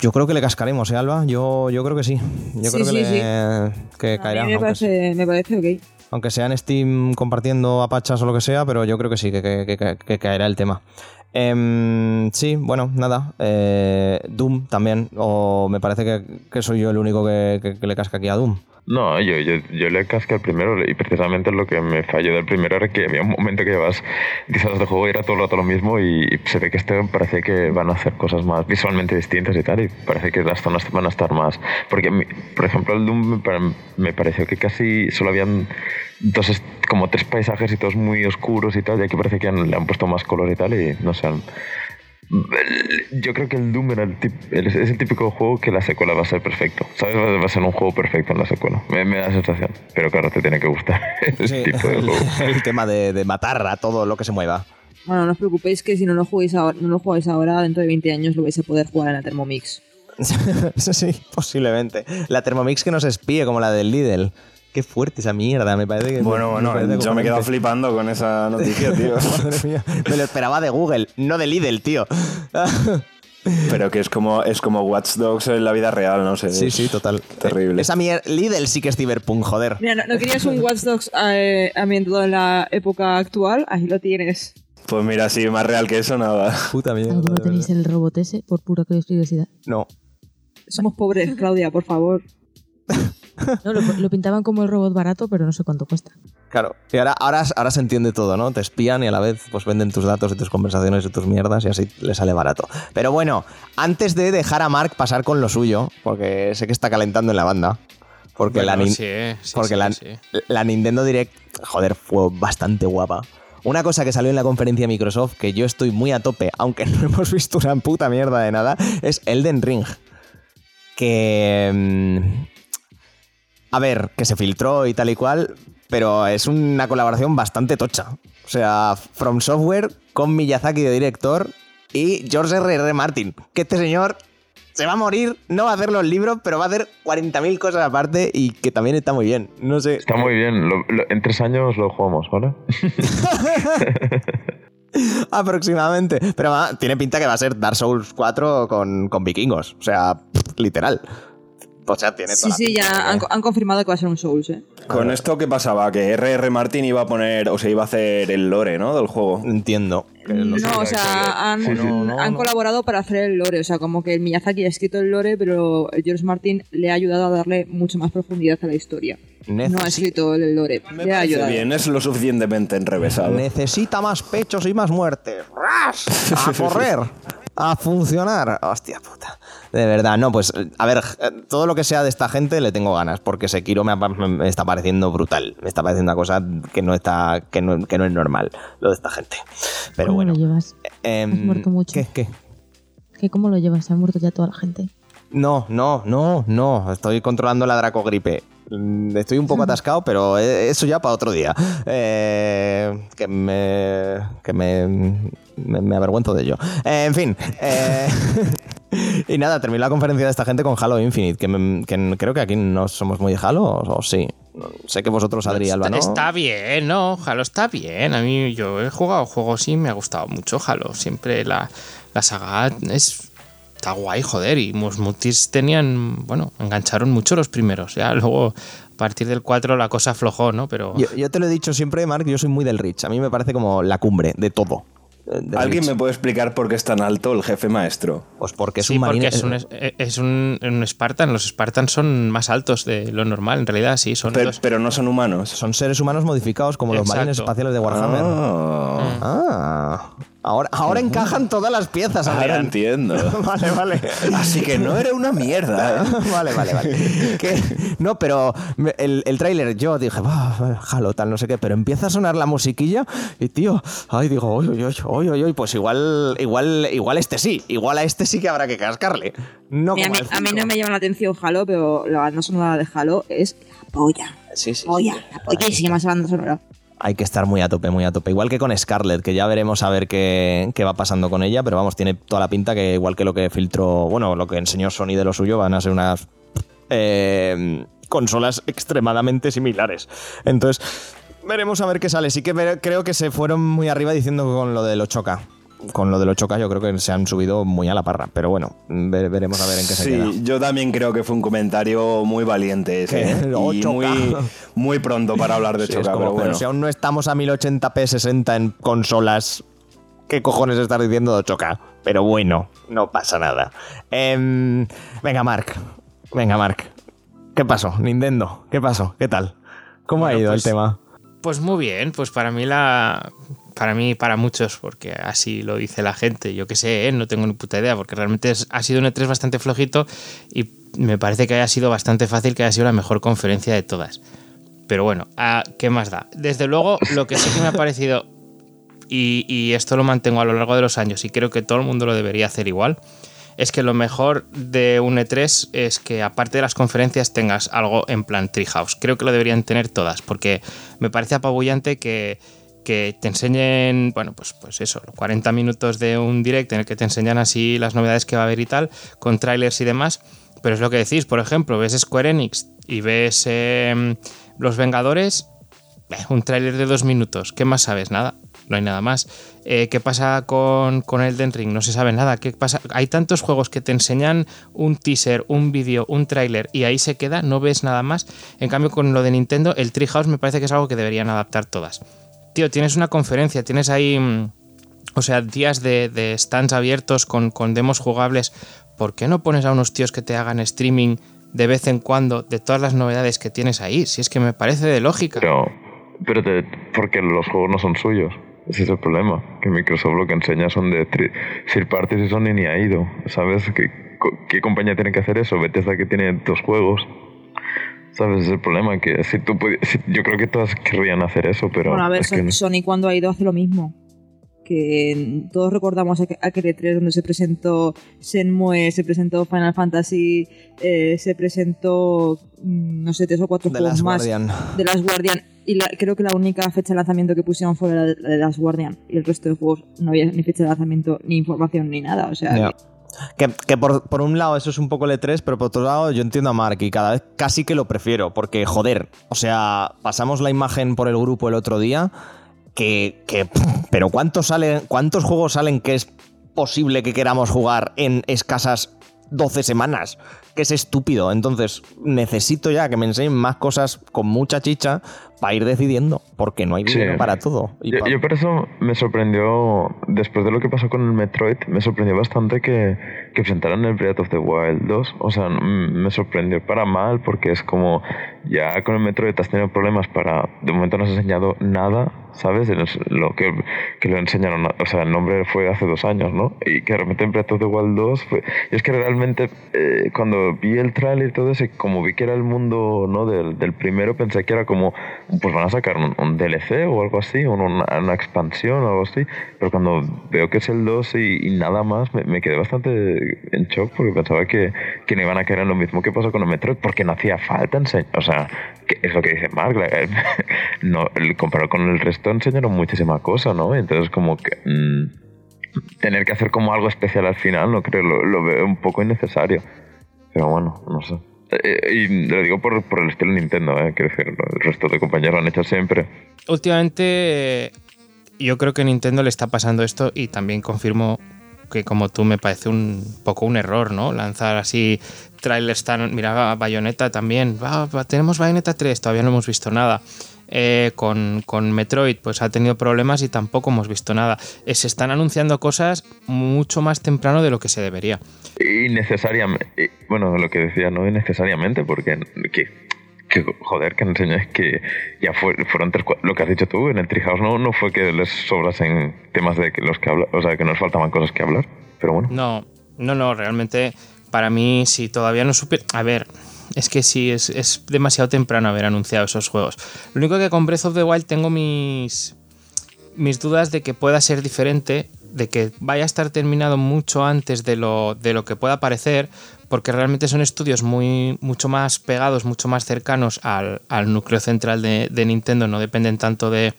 yo creo que le cascaremos, ¿eh, Alba? Yo, yo creo que sí. Yo Sí, creo que, sí, le- sí. que A caerá. mí me aunque parece, me parece ok. aunque sea en Steam compartiendo apachas o lo que sea, pero yo creo que sí, que, que- que- que caerá el tema. Em, sí, bueno, nada. eh, Doom también, o me parece que, que soy yo el único que, que- que le casca aquí a Doom. No, yo, yo, yo le casqué al primero y precisamente lo que me falló del primero era que había un momento que llevas 10 horas de juego y era todo el lo mismo y se ve que este parece que van a hacer cosas más visualmente distintas y tal y parece que las zonas van a estar más... Porque, por ejemplo, el Doom me, me pareció que casi solo habían est- como tres paisajes y todos muy oscuros y tal y aquí parece que han- le han puesto más color y tal y no sé... yo creo que el Doom era el tip- el- es el típico juego que la secuela va a ser perfecto. ¿Sabes? Va a ser un juego perfecto en la secuela. Me, me da la sensación. Pero claro, te tiene que gustar [laughs] ese Sí, tipo de el, juego. [laughs] el tema de, de matar a todo lo que se mueva. Bueno, no os preocupéis que si no lo jugáis ahora, no lo jugáis ahora, dentro de 20 años lo vais a poder jugar en la Thermomix. sí, [laughs] sí, posiblemente. La Thermomix que nos espíe como la del Lidl. Qué fuerte esa mierda, me parece que. Bueno, me bueno, yo me he quedado flipando con esa [laughs] noticia, tío. [laughs] Madre mía, me lo esperaba de Google, no de Lidl, tío. [laughs] Pero que es como, es como Watch Dogs en la vida real, no sé. sí, sí, total. Terrible. Esa mierda. Lidl sí que es Cyberpunk, joder. Mira, ¿no, no querías un Watch Dogs eh, ambientado en la época actual? Ahí lo tienes. Pues mira, sí, más real que eso, nada. Puta mierda. ¿Alguno tenéis el robot ese por pura curiosidad? No. Somos pobres, Claudia, por favor. [laughs] No, lo, lo pintaban como el robot barato, pero no sé cuánto cuesta. Claro. Y ahora, ahora, ahora se entiende todo, ¿no? Te espían y a la vez pues venden tus datos y tus conversaciones y tus mierdas y así le sale barato. Pero bueno, antes de dejar a Mark pasar con lo suyo, porque sé que está calentando en la banda. Porque, la, Bueno, nin- sí, eh, sí, porque sí, la, sí. la Nintendo Direct, joder, fue bastante guapa. Una cosa que salió en la conferencia de Microsoft, que yo estoy muy a tope, aunque [laughs] no hemos visto una puta mierda de nada, es Elden Ring. Que... A ver, que se filtró y tal y cual, pero es una colaboración bastante tocha. O sea, From Software con Miyazaki de director y George R.R. Martin. Que este señor se va a morir, no va a hacer los libros, pero va a hacer 40.000 cosas aparte y que también está muy bien. No sé. Está muy bien. Lo- lo- en tres años lo jugamos, ¿vale? [laughs] [laughs] Aproximadamente. Pero tiene pinta que va a ser Dark Souls 4 con, con vikingos. O sea, pff, literal. [laughs] O sea, tiene Sí, toda la sí, pinta ya han, han confirmado que va a ser un Souls, ¿eh? Con esto, ¿qué pasaba? Que R.R. Martin iba a poner, o sea, iba a hacer el lore, ¿no? Del juego. Entiendo. No, o sea, han, Sí, sí. No, no, han no. colaborado para hacer el lore. O sea, como que el Miyazaki ha escrito el lore, pero el George Martin le ha ayudado a darle mucha más profundidad a la historia. No ha escrito el lore, Me le ha ayudado. bien, es lo suficientemente enrevesado. Necesita más pechos y más muertes. [laughs] ¡Ras! A correr. A funcionar. Hostia puta. De verdad, no, pues a ver, eh, todo lo que sea de esta gente le tengo ganas, porque Sekiro me, está pareciendo brutal. Me está pareciendo una cosa que no está, que no, que no es normal, lo de esta gente. Pero ¿Cómo bueno. lo llevas? em, Has muerto mucho. ¿Qué? ¿Qué? ¿Qué, ¿Cómo lo llevas? Se ha muerto ya toda la gente. No, no, no, no. Estoy controlando la dracogripe. Mm, Estoy un poco atascado, pero eh, eso ya para otro día. Eh, que me. que me. Me, me avergüenzo de ello. Eh, en fin. eh, [laughs] y nada, terminé la conferencia de esta gente con Halo Infinite. Que, me- que creo que aquí no somos muy de Halo, o, o sí. Sé que vosotros, Adri Alba, ¿no? Está bien, ¿no? Halo está bien. A mí yo he jugado juegos y me ha gustado mucho Halo. Siempre la, la saga es... Está guay, joder. Y los multis tenían... Bueno, engancharon mucho los primeros. Ya luego, a partir del 4 la cosa aflojó, ¿no? Pero... Yo, yo te lo he dicho siempre, Mark, yo soy muy del Rich. A mí me parece como la cumbre de todo. ¿Alguien me puede explicar por qué es tan alto el jefe maestro? Pues porque es sí, un porque es un, es, es un, un Spartan. Los Spartans son más altos de lo normal. En realidad, sí, son Pero, dos- pero no son humanos. Son seres humanos modificados como los marines espaciales de Warhammer. Ah. Ah. Ahora, ahora encajan todas las piezas, Ahora Adrián. entiendo. [laughs] Vale, vale. Así que no era una mierda. ¿eh? [laughs] vale, vale, vale. Que- no, pero el, el tráiler yo dije, va, jalo, tal, no sé qué, pero empieza a sonar la musiquilla y tío, ay, digo, oy, oy, oy, oy, oy, oy, pues igual, igual, igual este sí, igual a este sí que habrá que cascarle. No Mira, a, mí, a no me llama la atención Halo, pero la banda sonora de Halo es la polla. Sí, sí, sí. Polla, la pollísima esa banda sonora. Hay que estar muy a tope, muy a tope. Igual que con Scarlett, que ya veremos a ver qué, qué va pasando con ella, pero vamos, tiene toda la pinta que igual que lo que filtró, bueno, lo que enseñó Sony de lo suyo, van a ser unas eh, consolas extremadamente similares. Entonces, veremos a ver qué sale. Sí que creo que se fueron muy arriba diciendo con lo del 8K. Con lo del 8K yo creo que se han subido muy a la parra, pero bueno, ve- veremos a ver en qué se queda. Sí, yo también creo que fue un comentario muy valiente ese. ¿eh? Y 8K. muy, muy pronto para hablar de Sí, es 8K, como, pero bueno. pero si aún no estamos a 1080p 60 en consolas, ¿qué cojones estás diciendo de 8K? Pero bueno, no pasa nada. Em, venga, Mark. Venga, Mark. ¿Qué pasó? Nintendo. ¿Qué pasó? ¿Qué tal? ¿Cómo Bueno, ha ido pues- el tema? Pues muy bien, pues para mí la. Para mí, para muchos, porque así lo dice la gente, yo qué sé, ¿eh? no tengo ni puta idea, porque realmente es- ha sido un E3 bastante flojito y me parece que haya sido bastante fácil, que haya sido la mejor conferencia de todas. Pero bueno, ¿a ¿qué más da? Desde luego, lo que sí que me ha parecido, y, y esto lo mantengo a lo largo de los años y creo que todo el mundo lo debería hacer igual, es que lo mejor de un E3 es que aparte de las conferencias tengas algo en plan Treehouse. Creo que lo deberían tener todas, porque me parece apabullante que, que te enseñen, bueno, pues, pues eso, 40 minutos de un direct en el que te enseñan así las novedades que va a haber y tal, con trailers y demás. Pero es lo que decís, por ejemplo, ves Square Enix y ves eh, Los Vengadores, eh, un tráiler de dos minutos. ¿Qué más sabes? Nada. No hay nada más. Eh, ¿Qué pasa con, con Elden Ring? No se sabe nada. ¿Qué pasa? Hay tantos juegos que te enseñan un teaser, un vídeo, un tráiler y ahí se queda, no ves nada más. En cambio, con lo de Nintendo, el Treehouse me parece que es algo que deberían adaptar todas. Tío, tienes una conferencia, tienes ahí. mm, O sea, días de, stands abiertos con, con demos jugables. ¿Por qué no pones a unos tíos que te hagan streaming de vez en cuando de todas las novedades que tienes ahí? Si es que me parece de lógica. Pero, pero te- porque los juegos no son suyos. Ese es el problema. Que Microsoft lo que enseña son de third parties y Sony ni ha ido. ¿Sabes? ¿Qué, qué compañía tiene que hacer eso? Bethesda que tiene dos juegos. ¿Sabes? Es el problema. Que si tú si- yo creo que todas querrían hacer eso, pero. bueno, a ver, es que Son- no. Sony cuando ha ido hace lo mismo. Que todos recordamos aqu- aquel E3 donde se presentó Shenmue, se presentó Final Fantasy, eh, se presentó, mm, no sé, tres o cuatro De juegos las más Guardian. de las Guardian. Y la- creo que la única fecha de lanzamiento que pusieron fue la de, la de las Guardian. Y el resto de juegos no había ni fecha de lanzamiento, ni información, ni nada. O sea. Que, que por, por un lado eso es un poco el E3, pero por otro lado yo entiendo a Mark y cada vez casi que lo prefiero, porque joder, o sea, pasamos la imagen por el grupo el otro día, que, que pero ¿cuántos, salen, ¿cuántos juegos salen que es posible que queramos jugar en escasas 12 semanas? Que es estúpido, entonces necesito ya que me enseñen más cosas con mucha chicha para ir decidiendo, porque no hay Sí. dinero para todo. Y Yo, por eso me sorprendió, después de lo que pasó con el Metroid, me sorprendió bastante que, que presentaran el Breath of the Wild 2. O sea, me sorprendió para mal porque es como, ya con el Metroid has tenido problemas para, de momento no has enseñado nada, ¿sabes? Es Lo que, que lo enseñaron, o sea, el nombre fue hace dos años, ¿no? Y que de repente en Breath of the Wild 2 fue... Y es que realmente eh, cuando vi el trailer y todo eso, como vi que era el mundo, ¿no? Del, del primero, pensé que era como, pues van a sacar un, un DLC o algo así, una, una expansión o algo así. Pero cuando veo que es el 2 y, y nada más, me, me quedé bastante en shock porque pensaba que, que no iban a querer lo mismo que pasó con el Metroid, porque no hacía falta enseñar. O sea, que es lo que dice Mark, [laughs] no, comparado con el resto, enseñaron muchísima cosa, ¿no? Entonces, como que. mm, tener que hacer como algo especial al final, no creo, lo, lo veo un poco innecesario. Pero bueno, no sé. Eh, y lo digo por, por el estilo Nintendo, ¿eh? Quiero decir, el resto de compañeros lo han hecho siempre. últimamente yo creo que Nintendo le está pasando esto y también confirmo que como tú me parece un poco un error, ¿no? Lanzar así trailers tan... Mira, Bayonetta también. Va, tenemos Bayonetta 3, todavía no hemos visto nada. Eh, con, con Metroid pues ha tenido problemas y tampoco hemos visto nada. Eh, se están anunciando cosas mucho más temprano de lo que se debería. Innecesariamente. Bueno, lo que decía, no innecesariamente, porque que, que, joder, que enseñáis que ya fue, fueron tres, lo que has dicho tú en el Treehouse no, no fue que les sobrasen temas de que los que habla, o sea, que nos faltaban cosas que hablar, pero bueno. No, no, no, realmente para mí si todavía no supe... A ver, es que sí, es, demasiado temprano haber anunciado esos juegos. Lo único que con Breath of the Wild tengo mis, mis dudas de que pueda ser diferente, de que vaya a estar terminado mucho antes de lo, de lo que pueda parecer, porque realmente son estudios muy, mucho más pegados, mucho más cercanos al, al núcleo central de, de Nintendo, no dependen tanto de,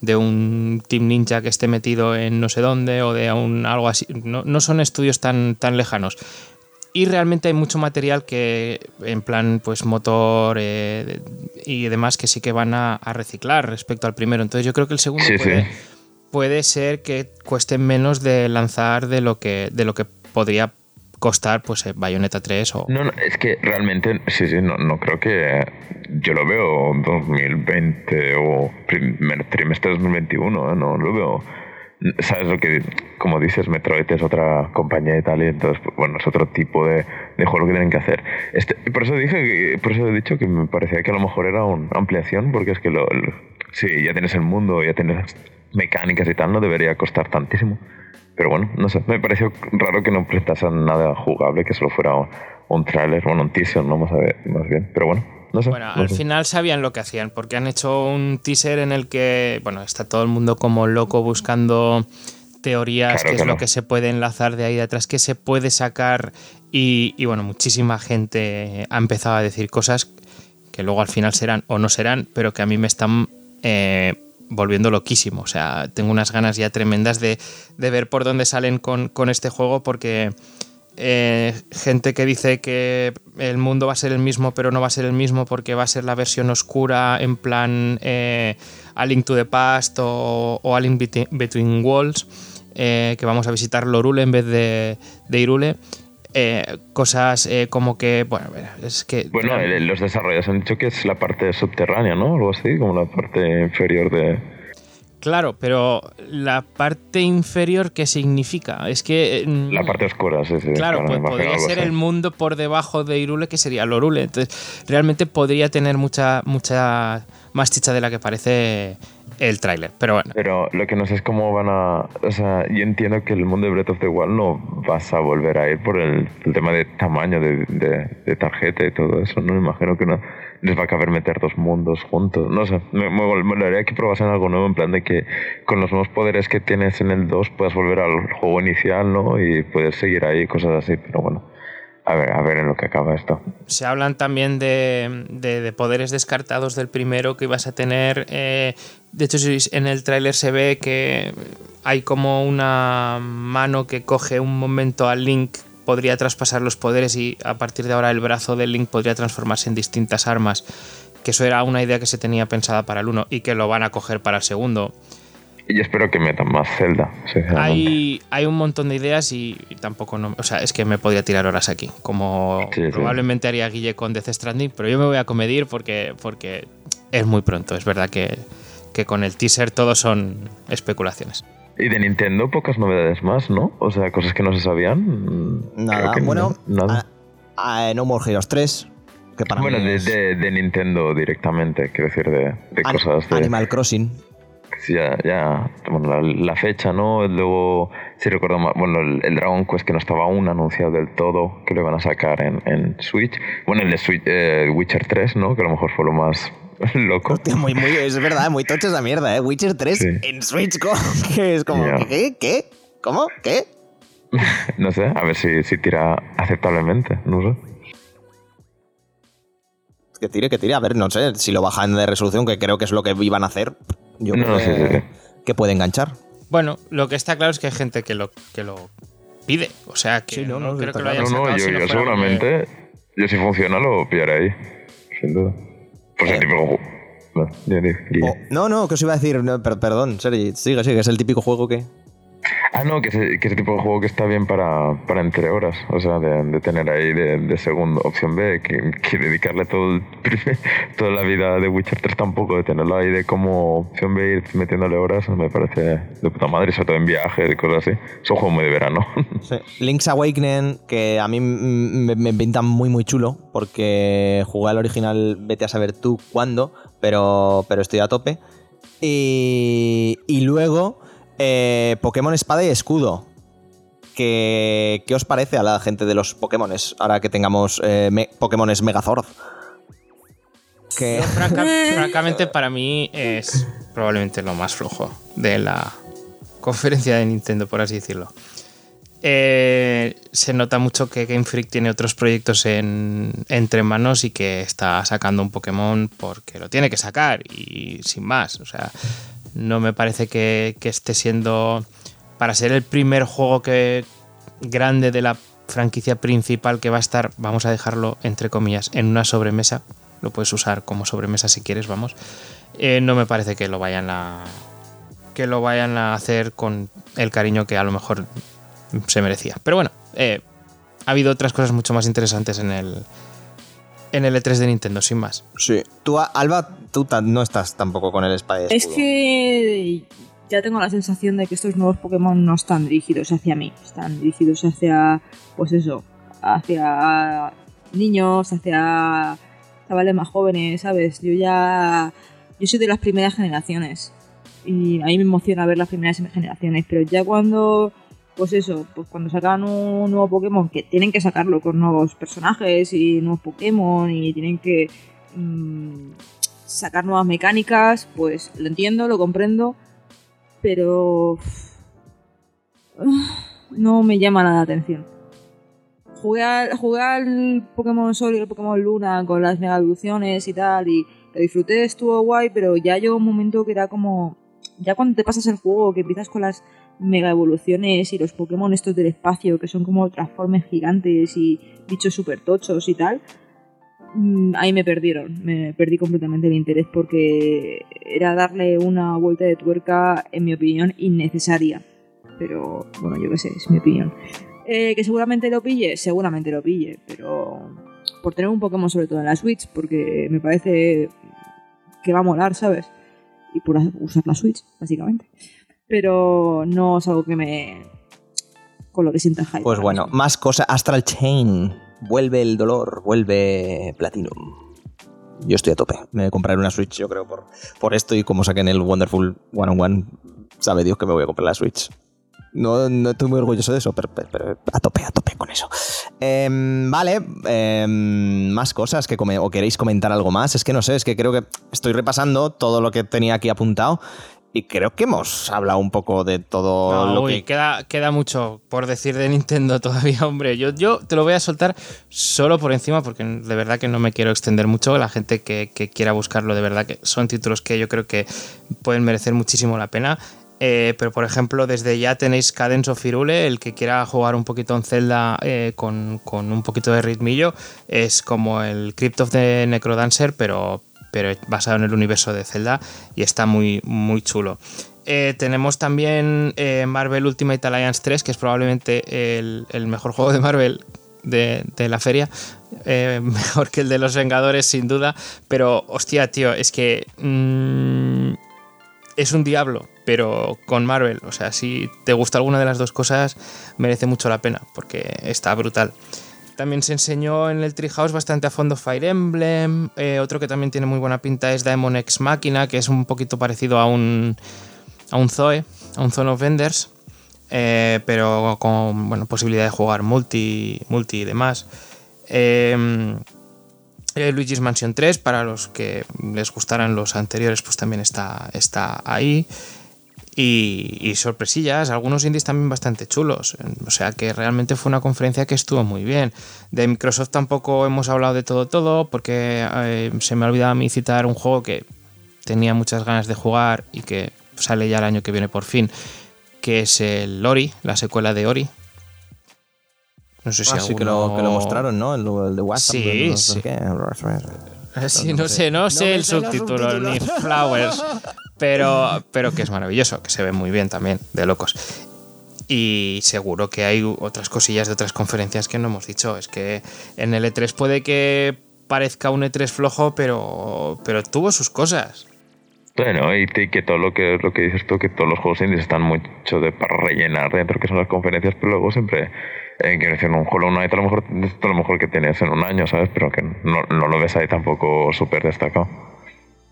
de un Team Ninja que esté metido en no sé dónde o de un algo así. No, no son estudios tan, tan lejanos. Y realmente hay mucho material que, en plan, pues motor eh, y demás, que sí que van a, a reciclar respecto al primero. Entonces yo creo que el segundo Sí, puede, sí. puede ser que cueste menos de lanzar de lo que, de lo que podría costar pues eh, Bayonetta 3 o... No, no, es que realmente, sí, sí, no, no creo que. Yo lo veo 2020 o primer trimestre de 2021, ¿eh? no lo veo. ¿Sabes lo que.? Como dices, Metroid es otra compañía y tal, y entonces, pues, bueno, es otro tipo de, de juego que tienen que hacer. Este, por eso dije, por eso he dicho que me parecía que a lo mejor era una ampliación, porque es que lo, lo- sí, ya tienes el mundo, ya tienes mecánicas y tal, no debería costar tantísimo. Pero bueno, no sé, me pareció raro que no prestasen nada jugable, que solo fuera un, un tráiler, bueno, un teaser, no más, a ver, más bien. Pero bueno, no sé. Bueno, no al sé. final sabían lo que hacían, porque han hecho un teaser en el que, bueno, está todo el mundo como loco buscando teorías, Claro, qué es lo que se puede enlazar de ahí de atrás, qué se puede sacar, y, y, bueno, muchísima gente ha empezado a decir cosas que luego al final serán o no serán, pero que a mí me están eh, volviendo loquísimo. O sea, tengo unas ganas ya tremendas de, de ver por dónde salen con, con este juego, porque eh, gente que dice que el mundo va a ser el mismo, pero no va a ser el mismo porque va a ser la versión oscura en plan eh, A Link to the Past o, o A Link Between Worlds, eh, que vamos a visitar Lorule en vez de, de Irule. Eh, cosas eh, como que, bueno, es que... Bueno, los desarrolladores han dicho que es la parte subterránea, ¿no? Algo así, como la parte inferior de. Claro, pero la parte inferior, ¿qué significa? Es que... mm, La parte oscura, sí, sí. Claro, pues podría ser así. el mundo por debajo de Irule, que sería Lorule. Entonces, realmente podría tener mucha, mucha más chicha de la que parece el tráiler. Pero bueno, Pero lo que no sé es cómo van a. O sea, yo entiendo que el mundo de Breath of the Wild no vas a volver a ir por el, el tema de tamaño de, de- de tarjeta y todo eso. No me imagino que no les va a caber meter dos mundos juntos. No sé, me, me, me que probasen algo nuevo en plan de que con los nuevos poderes que tienes en el 2 puedas volver al juego inicial, ¿no? Y poder seguir ahí, cosas así. Pero bueno, a ver, a ver en lo que acaba esto. se hablan también de, de- de poderes descartados del primero que ibas a tener. eh, de hecho, en el tráiler se ve que hay como una mano que coge un momento al Link, podría traspasar los poderes y a partir de ahora el brazo del Link podría transformarse en distintas armas. Que eso era una idea que se tenía pensada para el 1 y que lo van a coger para el segundo. Y yo espero que metan más Zelda. Hay, hay un montón de ideas y, y tampoco no. O sea, es que me podría tirar horas aquí. Como Sí, sí. probablemente haría Guille con Death Stranding, pero yo me voy a comedir porque, porque es muy pronto. Es verdad que, que con el teaser todo son especulaciones. Y de Nintendo pocas novedades más, ¿no? O sea, cosas que no se sabían. mm, Nada, bueno, no- nada. a- a No More Heroes 3, que para bueno, mí de, es de- de Nintendo directamente, quiero decir, de, de cosas de... Animal Crossing. Sí, Ya, ya, bueno, la, la fecha, ¿no? Luego, si recuerdo mal, bueno, el, el Dragon Quest que no estaba aún anunciado del todo, que lo iban a sacar en, en Switch. Bueno, el de Switch, eh, Witcher 3, ¿no? Que a lo mejor fue lo más [laughs] loco. Hostia, muy, muy, es verdad, muy tocha esa mierda, ¿eh? Witcher 3 Sí. en Switch, [laughs] que es como. ¿qué? ¿Qué? ¿Cómo? ¿Qué? [laughs] No sé, a ver si, si tira aceptablemente, no sé. Que tire, que tire. A ver, no sé, si lo bajan de resolución, que creo que es lo que iban a hacer, yo No, creo no, que, sí, sí, sí. que puede enganchar. Bueno, lo que está claro es que hay gente que lo, que lo pide. O sea, que Sí, no, no, no, creo que lo hayan No, yo, si no yo fuera porque- seguramente, yo si funciona lo pillaré ahí, sin duda. Pues el típico juego. No, no, que os iba a decir, no, per- perdón, Sergi, sigue, sigue, es el típico juego que... Ah, no, que que ese tipo de juego que está bien para, para entre horas, o sea, de, tener ahí de, de segundo. Opción B, que, dedicarle todo el [laughs] toda la vida de Witcher 3 tampoco, de tenerlo ahí de como opción B ir metiéndole horas, me parece de puta madre, sobre todo en viajes y cosas así. Es un juego muy de verano. [laughs] Link's Awakening, que a mí me, me pinta muy muy chulo, porque jugué al original, vete a saber tú cuándo, pero, pero estoy a tope. Y luego eh, Pokémon Espada y Escudo. Que, ¿Qué os parece a la gente de los Pokémones ahora que tengamos eh, me- Pokémones Megazord? Que, Franca- [laughs] francamente, para mí es probablemente lo más flojo de la conferencia de Nintendo, por así decirlo. Eh, se nota mucho que Game Freak tiene otros proyectos en- entre manos y que está sacando un Pokémon porque lo tiene que sacar y sin más. O sea, no me parece que, que esté siendo. Para ser el primer juego que grande de la franquicia principal que va a estar, vamos a dejarlo entre comillas, en una sobremesa. Lo puedes usar como sobremesa si quieres, vamos. Eh, no me parece que lo vayan a. que lo vayan a hacer con el cariño que a lo mejor se merecía. Pero bueno, eh, ha habido otras cosas mucho más interesantes en el. En el E3 de Nintendo, sin más. sí. Tú, Alba, tú no estás tampoco con el Espada Es que ya tengo la sensación de que estos nuevos Pokémon no están dirigidos hacia mí, están dirigidos hacia, pues eso, hacia niños, hacia chavales más jóvenes, ¿sabes? Yo ya, yo soy de las primeras generaciones y a mí me emociona ver las primeras generaciones, pero ya cuando, pues eso, pues cuando sacan un nuevo Pokémon, que tienen que sacarlo con nuevos personajes y nuevos Pokémon y tienen que mm, sacar nuevas mecánicas, pues lo entiendo, lo comprendo, pero no me llama nada la atención. Jugué al, jugué al Pokémon Sol y el Pokémon Luna con las mega evoluciones y tal, y lo disfruté, estuvo guay, pero ya llegó un momento que era como. Ya cuando te pasas el juego, que empiezas con las mega evoluciones y los Pokémon estos del espacio, que son como transformes gigantes y bichos super tochos y tal, ahí me perdieron. Me perdí completamente el interés porque era darle una vuelta de tuerca, en mi opinión, innecesaria. Pero bueno, yo qué sé, es mi opinión. Eh, que seguramente lo pille, seguramente lo pille, pero por tener un Pokémon sobre todo en la Switch, porque me parece que va a molar, ¿sabes? Y por usar la Switch, básicamente. Pero no es algo que me... con lo que sienta hype. Pues bueno, más cosas. Astral Chain. Vuelve el dolor, vuelve Platinum. Yo estoy a tope. Me voy a comprar una Switch, yo creo, por, por esto. Y como saquen el Wonderful One on One, sabe Dios que me voy a comprar la Switch. No, no estoy muy orgulloso de eso, pero a tope, a tope con eso. Em, vale, em, más cosas que come- o queréis comentar algo más. Es que no sé, es que creo que estoy repasando todo lo que tenía aquí apuntado y creo que hemos hablado un poco de todo No, lo uy, que queda, queda mucho por decir de Nintendo [laughs] todavía, hombre. Yo, yo te lo voy a soltar solo por encima porque de verdad que no me quiero extender mucho. La gente que, que quiera buscarlo, de verdad que son títulos que yo creo que pueden merecer muchísimo la pena. Eh, pero por ejemplo, desde ya tenéis Cadence of Hyrule, el que quiera jugar un poquito en Zelda eh, con, con un poquito de ritmillo, es como el Crypt of the Necrodancer, pero, pero basado en el universo de Zelda y está muy, muy chulo. Eh, tenemos también eh, Marvel Ultimate Alliance 3, que es probablemente el, mejor juego de Marvel de, de la feria. Eh, [laughs] mejor que el de los Vengadores, sin duda. Pero, hostia, tío, es que mm, es un diablo, pero con Marvel. O sea, si te gusta alguna de las dos cosas, merece mucho la pena, porque está brutal. También se enseñó en el Treehouse bastante a fondo Fire Emblem. Eh, otro que también tiene muy buena pinta es Daemon X Machina, que es un poquito parecido a un, a un Zoe, a un Zone of Enders, eh, pero con bueno, posibilidad de jugar multi, multi y demás. Eh, eh, Luigi's Mansion 3, para los que les gustaran los anteriores, pues también está, está ahí. Y, y sorpresillas, algunos indies también bastante chulos. O sea que realmente fue una conferencia que estuvo muy bien. De Microsoft tampoco hemos hablado de todo todo, porque eh, se me ha olvidado a mí citar un juego que tenía muchas ganas de jugar y que sale ya el año que viene por fin, que es el Ori, la secuela de Ori. No sé si Ah, sí que lo, alguno- que lo mostraron, ¿no? El, el de WhatsApp. Sí, no sé sí. qué. [laughs] Sí, no sé, no sé el subtítulo, ni Flowers, [laughs] pero, pero que es maravilloso, que se ve muy bien también, de locos. Y seguro que hay otras cosillas de otras conferencias que no hemos dicho. Es que en el E3 puede que parezca un E3 flojo, pero, pero tuvo sus cosas. Bueno, y que todo lo que lo que dices tú, que todos los juegos indies están mucho de para rellenar dentro que son las conferencias, pero luego siempre, eh, quiero decir, un Hollow Knight a lo mejor es lo mejor que tienes en un año, ¿sabes? Pero que no, no lo ves ahí tampoco súper destacado.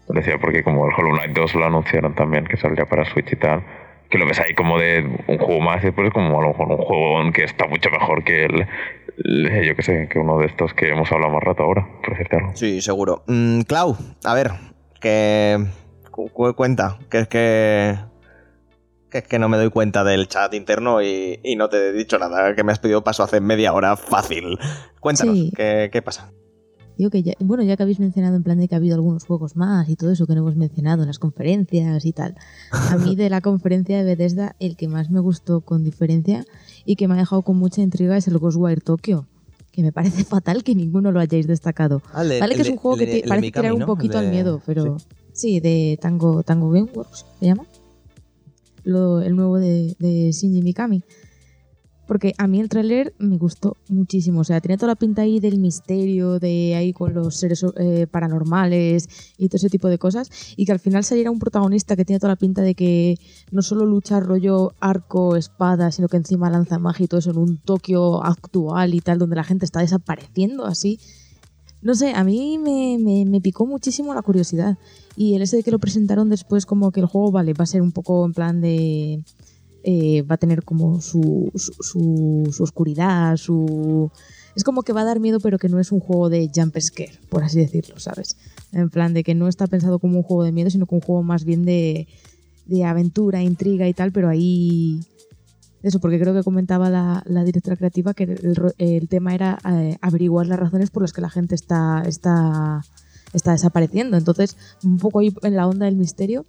Decía porque como el Hollow Knight 2 lo anunciaron también, que saldría para Switch y tal, que lo ves ahí como de un juego más y después como a lo mejor un juego que está mucho mejor que el, el- yo que sé, que uno de estos que hemos hablado más rato ahora, por decirte algo. Sí, seguro. Mm, Clau, a ver, que cu- cu- cuenta, que es que que es que no me doy cuenta del chat interno y, y no te he dicho nada, que me has pedido paso hace media hora fácil. Cuéntanos, Sí. ¿qué, qué pasa? Digo que ya, bueno, ya que habéis mencionado en plan de que ha habido algunos juegos más y todo eso que no hemos mencionado en las conferencias y tal. A mí de la conferencia de Bethesda, el que más me gustó con diferencia y que me ha dejado con mucha intriga es el Ghostwire Tokyo. Que me parece [laughs] fatal que ninguno lo hayáis destacado. vale que es un juego que te- parece tirar un poquito al miedo, pero sí, de Tango, Tango Gameworks, ¿se llama? Lo- el nuevo de, de Shinji Mikami. Porque a mí el tráiler me gustó muchísimo. O sea, tenía toda la pinta ahí del misterio, de ahí con los seres eh, paranormales y todo ese tipo de cosas. Y que al final saliera un protagonista que tiene toda la pinta de que no solo lucha rollo arco, espada, sino que encima lanza magia y todo eso en un Tokio actual y tal, donde la gente está desapareciendo así. No sé, a mí me, me- me picó muchísimo la curiosidad. Y el ese de que lo presentaron después como que el juego, vale, va a ser un poco en plan de... eh, va a tener como su, su, su- su oscuridad, su... Es como que va a dar miedo, pero que no es un juego de jump scare, por así decirlo, ¿sabes? En plan de que no está pensado como un juego de miedo, sino como un juego más bien de, de aventura, intriga y tal, pero ahí... Eso, porque creo que comentaba la, la directora creativa que el, el tema era eh, averiguar las razones por las que la gente está, está, está desapareciendo. Entonces, un poco ahí en la onda del misterio.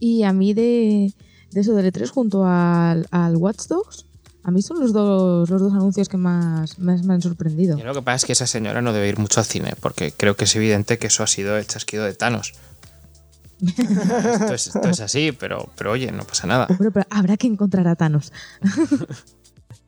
Y a mí de, de eso del E3 junto al, al Watch Dogs, a mí son los dos, los dos anuncios que más, más me han sorprendido. Y lo que pasa es que esa señora no debe ir mucho al cine, porque creo que es evidente que eso ha sido el chasquido de Thanos. esto, es, esto es así, pero, pero oye, no pasa nada. Bueno, pero habrá que encontrar a Thanos. [laughs]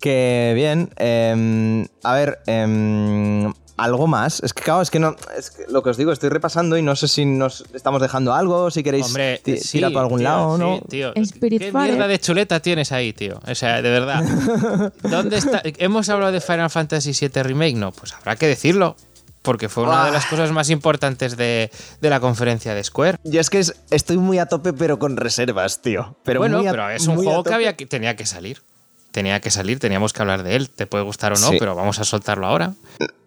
Que bien. em, a ver, em, algo más. Es que, claro, es que no. Es que lo que os digo, estoy repasando y no sé si nos estamos dejando algo, si queréis Hombre, sí, tirar por algún tío, lado o sí, no. tío. ¿Qué mierda de chuleta tienes ahí, tío? O sea, de verdad. [laughs] ¿Dónde está? ¿Hemos hablado de Final Fantasy VII Remake? No, pues habrá que decirlo. Porque fue una de las cosas más importantes de, de la conferencia de Square. Yo es que es- estoy muy a tope, pero con reservas, tío. Pero bueno, muy a- pero es un juego que había que, tenía que salir. Tenía que salir, teníamos que hablar de él. Te puede gustar o no, Sí. pero vamos a soltarlo ahora.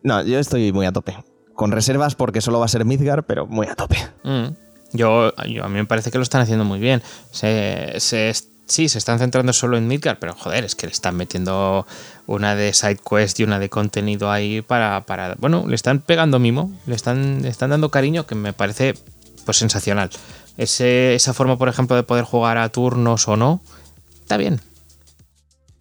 No, yo estoy muy a tope. Con reservas porque solo va a ser Midgar, pero muy a tope. Mm. Yo, yo- a mí me parece que lo están haciendo muy bien. Se, se- sí, se están centrando solo en Midgar, pero joder, es que le están metiendo una de side quest y una de contenido ahí para, para bueno, le están pegando mimo, le están, le están dando cariño que me parece pues sensacional. Ese- esa forma, por ejemplo, de poder jugar a turnos o no, está bien.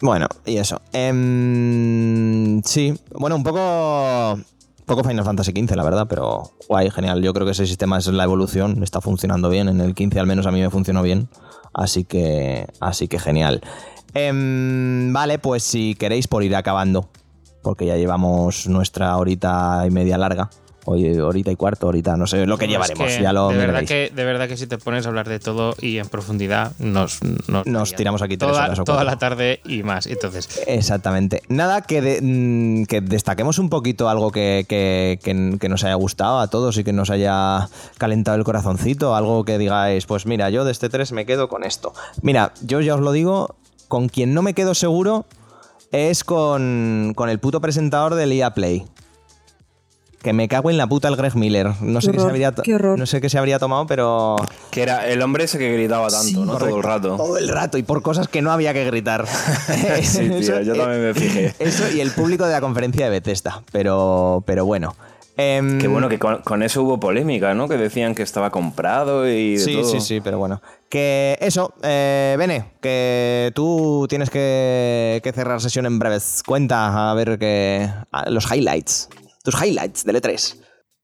Bueno, y eso. Em, sí, bueno, un poco. Poco Final Fantasy XV, la verdad, pero guay, genial. Yo creo que ese sistema es la evolución, está funcionando bien. En el 15 al menos a mí me funcionó bien. Así que. Así que genial. Em, vale, pues si queréis por ir acabando. Porque ya llevamos nuestra horita y media larga. Oye, horita y cuarto, horita, no sé lo que No, es llevaremos. que ya lo de, verdad que, de verdad que si te pones a hablar de todo y en profundidad, nos, nos, Nos tiramos aquí tres toda, horas o toda la tarde y más. Entonces, Exactamente. Nada, que, de- mm, que destaquemos un poquito algo que, que- que- que nos haya gustado a todos y que nos haya calentado el corazoncito, algo que digáis, pues mira, yo de este 3 me quedo con esto. Mira, yo ya os lo digo, con quien no me quedo seguro es con, con el puto presentador del EA Play. Que me cago en la puta el Greg Miller. No sé, Qué qué se habría to- qué horror. no sé qué se habría tomado, pero Que era el hombre ese que gritaba tanto, ¿no? Todo el rato. todo el rato y por cosas que no había que gritar. [laughs] Sí, tío, Eso- yo también me fijé. [laughs] Eso y el público de la conferencia de Bethesda. Pero, pero bueno. Em, Qué bueno que con, con eso hubo polémica, ¿no? Que decían que estaba comprado y de Sí, todo. sí, sí, pero bueno. Que eso, eh, Bene, que tú tienes que, que cerrar sesión en breves. Cuenta, a ver que. a los highlights. Tus highlights del E3.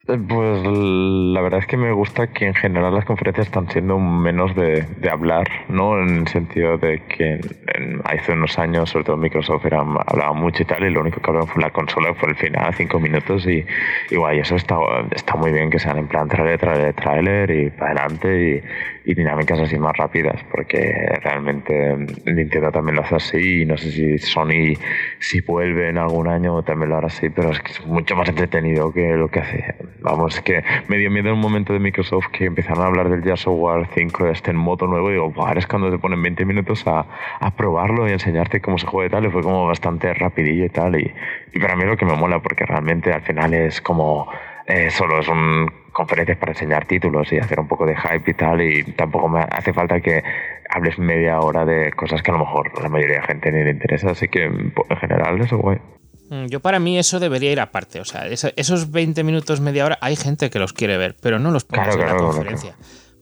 Eh, Pues la verdad es que me gusta que en general las conferencias están siendo menos de, de hablar, ¿no? En el sentido de que en- en- hace unos años, sobre todo Microsoft, era, hablaba mucho y tal, y lo único que hablaban fue la consola, fue el final, cinco minutos, y, y guay, eso está, está muy bien que sean en plan trailer, trailer, trailer, y para adelante, y, dinámicas así más rápidas, porque realmente Nintendo también lo hace así, y no sé si Sony, si vuelve en algún año, también lo hará así, pero es que es mucho más entretenido que lo que hace. Vamos, es que me dio miedo en un momento de Microsoft que empezaron a hablar del Gears of War 5 este en modo nuevo y digo, "Buah, ahora es cuando te ponen 20 minutos a, probarlo y enseñarte cómo se juega y tal, y fue como bastante rapidillo y tal, y, y para mí lo que me mola, porque realmente al final es como, eh, solo son conferencias para enseñar títulos y hacer un poco de hype y tal, y tampoco me hace falta que hables media hora de cosas que a lo mejor la mayoría de gente ni le interesa, así que en general eso guay. Mm, Yo para mí eso debería ir aparte. O sea, esos 20 minutos, media hora, hay gente que los quiere ver, pero no los pones Claro, en la claro. conferencia.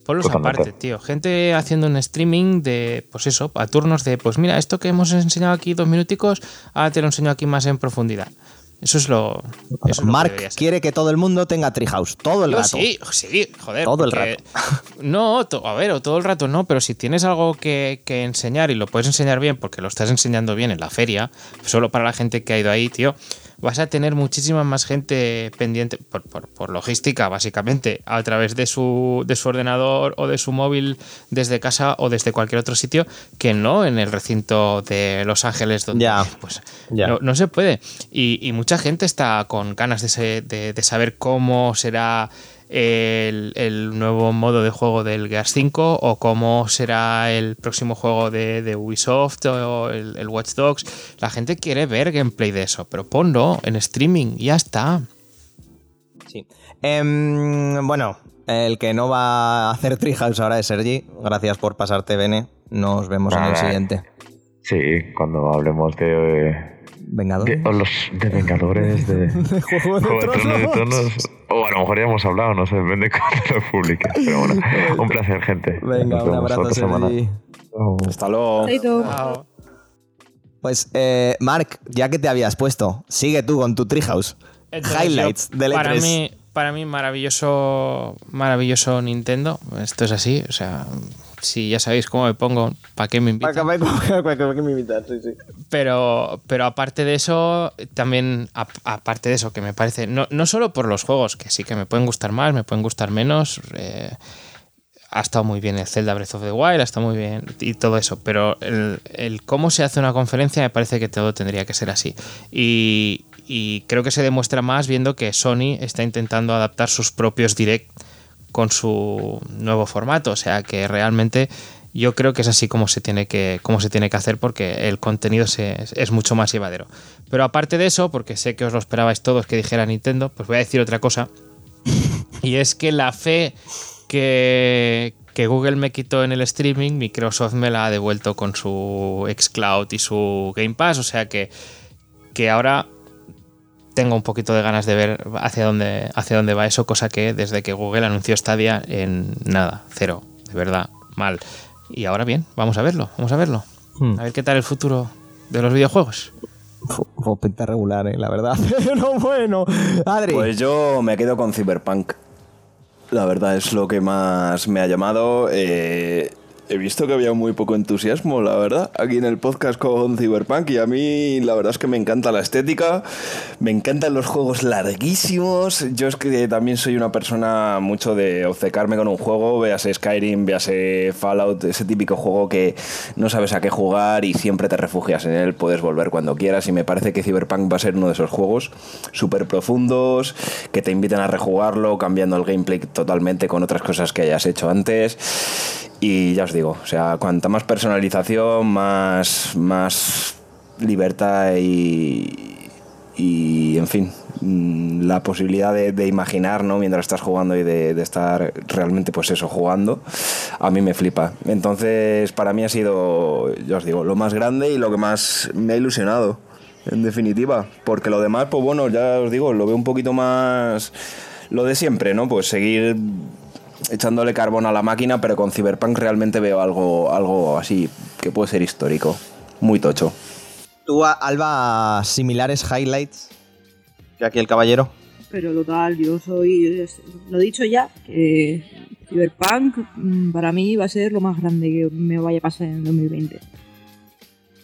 Ponlos Totalmente. aparte, tío. Gente haciendo un streaming de, pues eso, a turnos de, pues mira, esto que hemos enseñado aquí dos minuticos, ahora te lo enseño aquí más en profundidad. Eso es lo. Eso es lo que Mark quiere que todo el mundo tenga Treehouse todo el Yo rato. sí, sí, joder. Todo el porque- [laughs] No, a ver, o todo el rato no, pero si tienes algo que, que enseñar y lo puedes enseñar bien porque lo estás enseñando bien en la feria, solo para la gente que ha ido ahí, tío, vas a tener muchísima más gente pendiente, por, por- por logística, básicamente, a través de su, de su ordenador o de su móvil desde casa o desde cualquier otro sitio, que no en el recinto de Los Ángeles, donde pues ya. no, no se puede. Y, y mucha gente está con ganas de, se- de- de saber cómo será el, el nuevo modo de juego del Gears 5 o cómo será el próximo juego de, de Ubisoft o el, el Watch Dogs. La gente quiere ver gameplay de eso, pero ponlo en streaming y ya está. Sí. Em, bueno, el que no va a hacer Treehouse ahora es Sergi. Gracias por pasarte, Bene. Nos vemos en el siguiente. Sí, cuando hablemos de, Vengadores. de, o los, de Vengadores, [laughs] de, Juego de Juego de Tronos, de Tronos. Tronos. O a lo mejor ya hemos hablado, no sé, depende [laughs] de cuándo lo publiques. Pero bueno, un placer, gente. Venga, un abrazo. Sergi. Chao. Hasta luego. Chaito. Pues, eh, Mark, ya que te habías puesto, sigue tú con tu Treehouse. Entonces, Highlights yo, del E3. para mí, para mí maravilloso, maravilloso Nintendo. Esto es así, o sea, si ya sabéis cómo me pongo, ¿para qué me invitan? [laughs] Pero, pero aparte de eso, también, ap- aparte de eso, que me parece, no, no solo por los juegos, que sí que me pueden gustar más, me pueden gustar menos, eh, ha estado muy bien el Zelda Breath of the Wild, ha estado muy bien y todo eso, pero el, el cómo se hace una conferencia me parece que todo tendría que ser así. Y, y creo que se demuestra más viendo que Sony está intentando adaptar sus propios direct con su nuevo formato, o sea que realmente yo creo que es así como se tiene que, se tiene que hacer porque el contenido es mucho más llevadero. Pero aparte de eso, porque sé que os lo esperabais todos que dijera Nintendo, pues voy a decir otra cosa. Y es que la fe que, que Google me quitó en el streaming, Microsoft me la ha devuelto con su xCloud y su Game Pass. O sea que ahora tengo un poquito de ganas de ver hacia dónde, hacia dónde va eso, cosa que desde que Google anunció Stadia en nada, cero, de verdad, mal. Y ahora bien, vamos a verlo, vamos a verlo. Hmm. A ver qué tal el futuro de los videojuegos. Pinta regular, eh, la verdad. [laughs] Pero bueno, Adri. Pues yo me quedo con Cyberpunk. La verdad es lo que más me ha llamado. Eh, he visto que había muy poco entusiasmo, la verdad, aquí en el podcast con Cyberpunk. Y a mí, la verdad es que me encanta la estética. Me encantan los juegos larguísimos. Yo es que también soy una persona mucho de obcecarme con un juego. Véase Skyrim, véase Fallout, ese típico juego que no sabes a qué jugar y siempre te refugias en él. Puedes volver cuando quieras. Y me parece que Cyberpunk va a ser uno de esos juegos súper profundos que te invitan a rejugarlo, cambiando el gameplay totalmente con otras cosas que hayas hecho antes. Y ya os digo, o sea, cuanta más personalización, más, más libertad y, y, en fin, mm, la posibilidad de, de imaginar, ¿no? Mientras estás jugando y de, de estar realmente, pues eso, jugando, a mí me flipa. Entonces, para mí ha sido, ya os digo, lo más grande y lo que más me ha ilusionado, en definitiva. Porque lo demás, pues bueno, ya os digo, lo veo un poquito más lo de siempre, ¿no? Pues seguir echándole carbón a la máquina, pero con Cyberpunk realmente veo algo, algo así que puede ser histórico. Muy tocho. ¿Tú, Alba, similares highlights que aquí el caballero? pero total, yo soy. Lo he dicho ya, que Cyberpunk mm, para mí va a ser lo más grande que me vaya a pasar en 2020.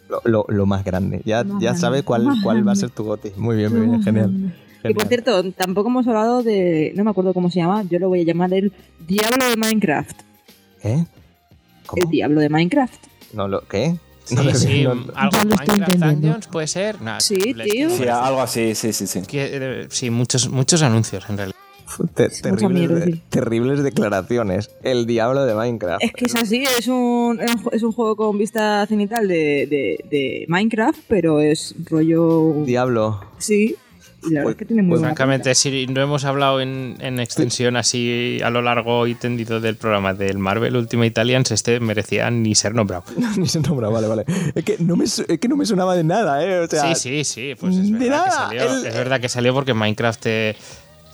Lo, lo- lo más grande. Ya, Más ya grande, sabes cuál, cuál va a ser tu goti. Muy bien, muy bien, genial. Y por Genial. cierto, tampoco hemos hablado de. No me acuerdo cómo se llama, yo lo voy a llamar el Diablo de Minecraft. ¿Qué? ¿Cómo? El Diablo de Minecraft. No, lo, ¿Qué? Sí, No lo- sí, no- algo Minecraft entendiendo. Dungeons puede ser. Nah, Sí, tío. Sí, algo así, sí, sí, sí. que- eh, sí, muchos, muchos anuncios en realidad. Te- terribles, mierda, de- sí. terribles declaraciones. El diablo de Minecraft. Es que es así, es un, es un juego con vista cenital de, de, de Minecraft, pero es rollo. Diablo. Sí, y la verdad Pues- es que tiene muy pues buena Francamente, si no hemos hablado en, en extensión así a lo largo y tendido del programa del Marvel Ultimate Alliance, este merecía ni ser nombrado. [laughs] Ni se nombra, vale, vale. Es que no me, es que no me sonaba de nada, ¿eh? O sea, sí, sí, sí, pues es de verdad, que nada, salió, el- es verdad que salió porque Minecraft, eh,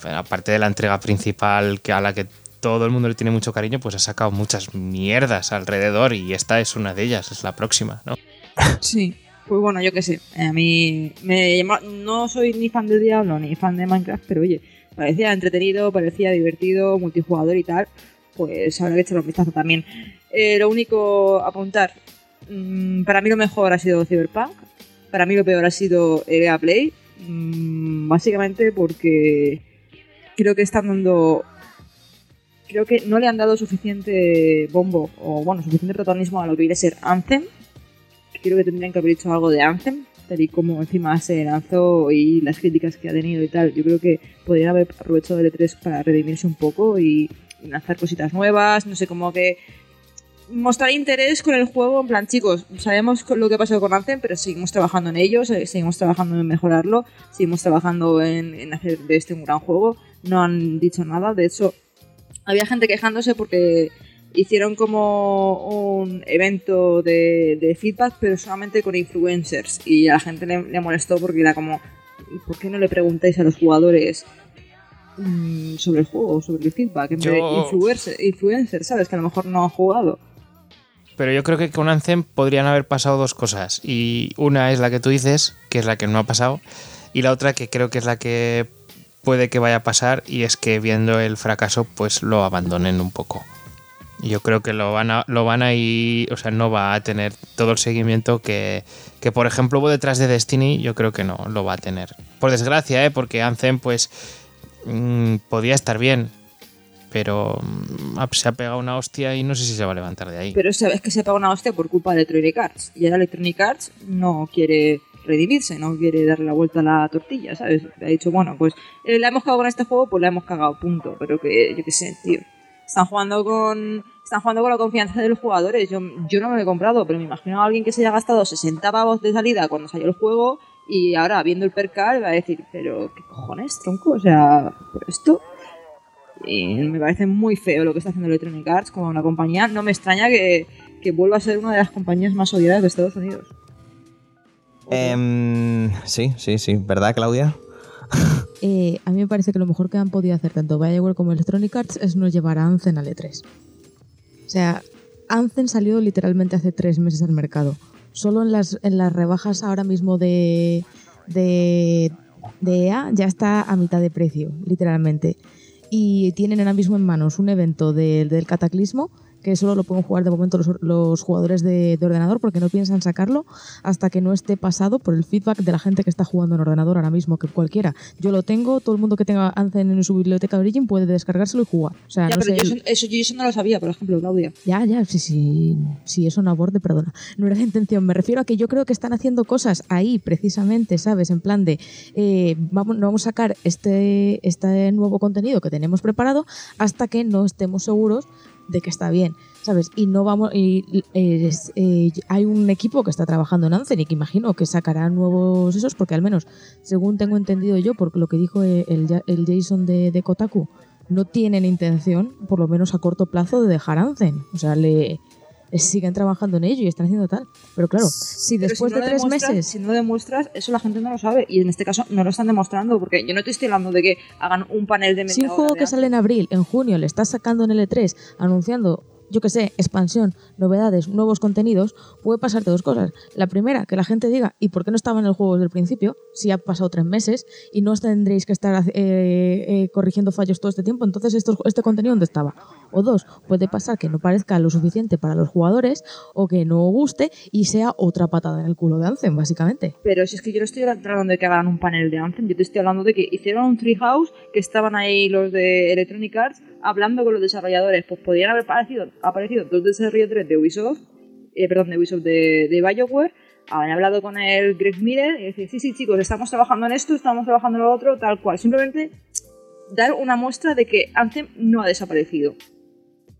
aparte de la entrega principal que a la que todo el mundo le tiene mucho cariño, pues ha sacado muchas mierdas alrededor y esta es una de ellas, es la próxima, ¿no? Sí, pues bueno, yo qué sé. A mí me llama- no soy ni fan de Diablo ni fan de Minecraft, pero oye, parecía entretenido, parecía divertido, multijugador y tal. Pues habrá que echarle un vistazo también. Eh, lo único apuntar, mm, para mí lo mejor ha sido Cyberpunk, para mí lo peor ha sido EA Play, mm, básicamente porque creo que están dando creo que no le han dado suficiente bombo o bueno suficiente protagonismo a lo que viene a ser Anthem creo que tendrían que haber hecho algo de Anthem, tal y como encima se lanzó y las críticas que ha tenido y tal. Yo creo que podrían haber aprovechado el E3 para redimirse un poco y lanzar cositas nuevas, no sé, como que mostrar interés con el juego, en plan, chicos, sabemos lo que ha pasado con Anthem, pero seguimos trabajando en ello, se- seguimos trabajando en mejorarlo, seguimos trabajando en, en hacer de este un gran juego. No han dicho nada, de hecho, había gente quejándose porque hicieron como un evento de, de feedback, pero solamente con influencers. Y a la gente le, le molestó porque era como, ¿por qué no le preguntáis a los jugadores mm, sobre el juego, sobre el feedback? En vez de influencer, influencers, ¿sabes? Que a lo mejor no han jugado. Pero yo creo que con Anthem podrían haber pasado dos cosas. Y una es la que tú dices, que es la que no ha pasado. Y la otra que creo que es la que puede que vaya a pasar y es que viendo el fracaso pues lo abandonen un poco. Yo creo que lo van a, lo van a ir, o sea, no va a tener todo el seguimiento que, que, por ejemplo, hubo detrás de Destiny, yo creo que no lo va a tener. Por desgracia, ¿eh? porque Anthem, pues, mm, podía estar bien, pero mm, se ha pegado una hostia y no sé si se va a levantar de ahí. Pero sabes que se paga una hostia por culpa de Electronic Arts. Y ahora Electronic Arts no quiere redimirse, no quiere darle la vuelta a la tortilla, ¿sabes? Ha dicho, bueno, pues eh, la hemos cagado con este juego, pues la hemos cagado, punto. Pero que, yo qué sé, tío. Están jugando con. Están jugando con la confianza de los jugadores. Yo, yo no me lo he comprado, pero me imagino a alguien que se haya gastado 60 pavos de salida cuando salió el juego y ahora viendo el percal va a decir, pero ¿qué cojones, tronco? O sea, ¿pero esto? Y me parece muy feo lo que está haciendo Electronic Arts como una compañía. No me extraña que, que vuelva a ser una de las compañías más odiadas de Estados Unidos. Em, sí, sí, sí. ¿Verdad, Claudia? [laughs] Eh, a mí me parece que lo mejor que han podido hacer tanto Bioware como Electronic Arts es no llevar a Anzen al E3. O sea, Anzen salió literalmente hace tres meses al mercado. Solo en las, en las rebajas ahora mismo de, de, de EA ya está a mitad de precio, literalmente. Y tienen ahora mismo en manos un evento de- del Cataclismo que solo lo pueden jugar de momento los, los jugadores de, de ordenador porque no piensan sacarlo hasta que no esté pasado por el feedback de la gente que está jugando en ordenador ahora mismo, que cualquiera. Yo lo tengo, todo el mundo que tenga Anzen en su biblioteca de Origin puede descargárselo y jugar. O sea, Ya, no pero sé, yo eso, eso- yo eso no lo sabía, por ejemplo, Claudia. ya, ya, sí, sí, sí, eso no aborde, perdona. No era la intención, me refiero a que yo creo que están haciendo cosas ahí, precisamente, ¿sabes? En plan de, eh, vamos, no vamos a sacar este, este nuevo contenido que tenemos preparado hasta que no estemos seguros de que está bien, ¿sabes? Y no vamos, y eh, eh, hay un equipo que está trabajando en Anzen y que imagino que sacará nuevos esos, porque al menos, según tengo entendido yo, por lo que dijo el, el Jason de, de Kotaku, no tienen intención, por lo menos a corto plazo, de dejar Anzen. O sea, le eh, siguen trabajando en ello y están haciendo tal. Pero claro, si después si no de tres meses... Si no demuestras, eso la gente no lo sabe. Y en este caso no lo están demostrando, porque yo no te estoy hablando de que hagan un panel de media Si un juego que sale en abril, en junio, le estás sacando en el E3, anunciando yo que sé, expansión, novedades, nuevos contenidos, puede pasarte dos cosas. La primera, que la gente diga, ¿y por qué no estaba en el juego desde el principio? Si ha pasado tres meses y no tendréis que estar eh, eh, corrigiendo fallos todo este tiempo, entonces este contenido ¿dónde estaba? O dos, puede pasar que no parezca lo suficiente para los jugadores o que no guste y sea otra patada en el culo de Anthem, básicamente. Pero si es que yo no estoy hablando de que hagan un panel de Anthem, yo te estoy hablando de que hicieron un Treehouse, que estaban ahí los de Electronic Arts hablando con los desarrolladores. Pues podrían haber aparecido, aparecido dos desarrolladores de Ubisoft, eh, perdón, de Ubisoft de, de BioWare, haber hablado con el Greg Miller y decir, sí, sí, chicos, estamos trabajando en esto, estamos trabajando en lo otro, tal cual. Simplemente dar una muestra de que Anthem no ha desaparecido.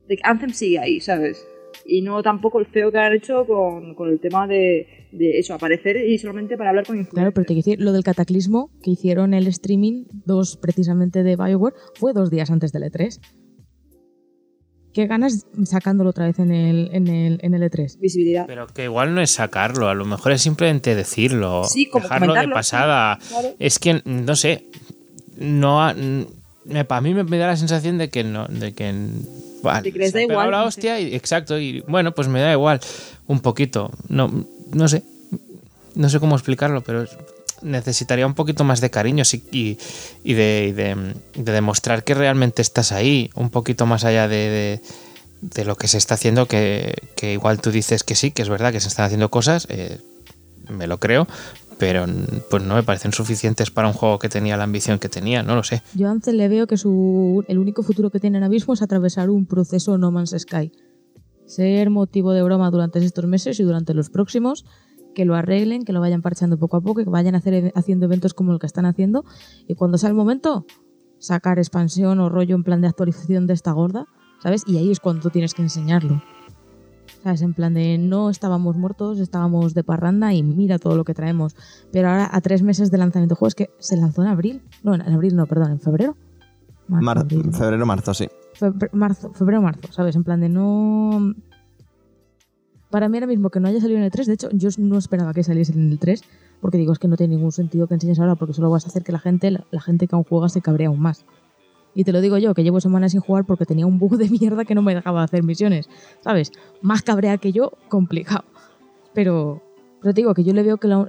De que Anthem sigue ahí, ¿sabes? Y no tampoco el feo que han hecho con, con el tema de, de, eso, aparecer y solamente para hablar con influencers. Claro, pero te quiero decir, lo del cataclismo que hicieron el streaming, dos precisamente de Bioware, fue dos días antes del E3. ¿Qué ganas sacándolo otra vez en el, en el, en el E3? Visibilidad. Pero que igual no es sacarlo, a lo mejor es simplemente decirlo, Sí, como dejarlo de pasada. sí, claro. Es que, no sé, no ha- me, mí me, me da la sensación de que no, de que vale, se da igual, la hostia y exacto y bueno, pues me da igual un poquito. No, no sé, no sé cómo explicarlo, pero necesitaría un poquito más de cariño y, y de, y de- de demostrar que realmente estás ahí, un poquito más allá de, de- de lo que se está haciendo, que, que igual tú dices que sí, que es verdad que se están haciendo cosas, eh, me lo creo, pero pues no me parecen suficientes para un juego que tenía la ambición que tenía, no lo sé. Yo a Ansel le veo que su, el único futuro que tiene en Abismo es atravesar un proceso No Man's Sky. Ser motivo de broma durante estos meses y durante los próximos, que lo arreglen, que lo vayan parchando poco a poco, que vayan a hacer, haciendo eventos como el que están haciendo y cuando sea el momento, sacar expansión o rollo en plan de actualización de esta gorda, ¿sabes? Y ahí es cuando tienes que enseñarlo. ¿Sabes? En plan de no estábamos muertos, estábamos de parranda y mira todo lo que traemos. Pero ahora a tres meses de lanzamiento de juego es que se lanzó en abril. No, en abril no, perdón, en febrero. Marzo, Mar- abril. febrero, marzo, sí. Febre- marzo, febrero, marzo, ¿sabes? En plan de no. Para mí ahora mismo que no haya salido en el 3, de hecho, yo no esperaba que saliese en el 3, porque digo, es que no tiene ningún sentido que enseñes ahora, porque solo vas a hacer que la gente, la, la gente que aún juega se cabrea aún más. Y te lo digo yo, que llevo semanas sin jugar porque tenía un bug de mierda que no me dejaba hacer misiones, ¿sabes? Más cabrea que yo, complicado. Pero, pero te digo que yo le veo que la,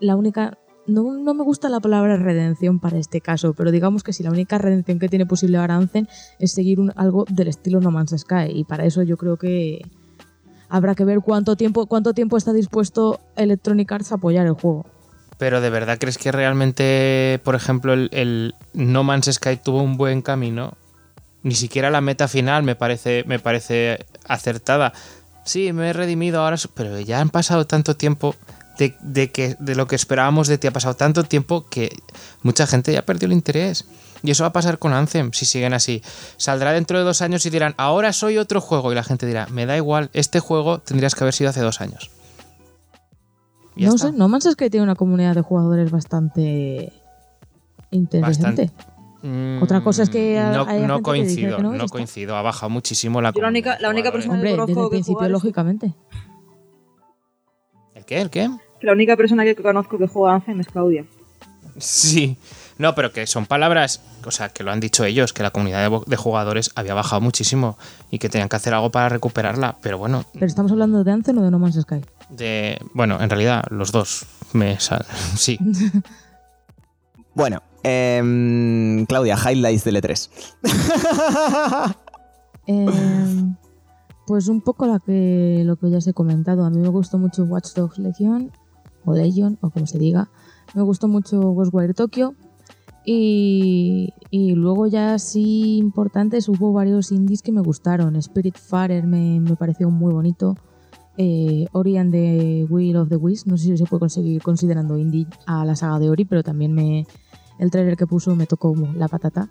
la única. No, no me gusta la palabra redención para este caso, pero digamos que si la única redención que tiene posible ahora Anzen es seguir un- algo del estilo No Man's Sky. Y para eso yo creo que habrá que ver cuánto tiempo, cuánto tiempo está dispuesto Electronic Arts a apoyar el juego. Pero de verdad crees que realmente, por ejemplo, el, No Man's Sky tuvo un buen camino. Ni siquiera la meta final me parece, me parece acertada. Sí, me he redimido ahora, pero ya han pasado tanto tiempo de, de que, de lo que esperábamos de ti. Ha pasado tanto tiempo que mucha gente ya perdió el interés. Y eso va a pasar con Anthem si siguen así. Saldrá dentro de dos años y dirán, ahora soy otro juego. Y la gente dirá, me da igual, este juego tendrías que haber sido hace dos años. Ya no está. sé, No Man's Sky tiene una comunidad de jugadores bastante interesante. Mm, Otra cosa es que no, haya no gente que coincido, que no, no coincido. Ha bajado muchísimo la Yo la única- comunidad la única persona Hombre, conozco desde el que principio, lógicamente. ¿El qué? ¿El qué? Que la única persona que conozco que juega Anthem es Claudia. Sí. No, pero que son palabras, o sea, que lo han dicho ellos, que la comunidad de jugadores había bajado muchísimo y que tenían que hacer algo para recuperarla. Pero bueno, Pero estamos hablando de Anthem o de No Man's Sky. De, bueno, en realidad los dos me sal- [laughs] sí. Bueno, em, Claudia, highlights del E E3. Eh, pues un poco la que, lo que ya os he comentado. A mí me gustó mucho Watch Dogs Legion, o Legion, o como se diga. Me gustó mucho Ghostwire Tokyo. Y, y luego ya sí importantes, hubo varios indies que me gustaron. Spiritfarer me, me pareció muy bonito. Eh, Ori and the Will of the Wisps, no sé si se puede conseguir considerando indie a la saga de Ori, pero también me, el trailer que puso me tocó la patata.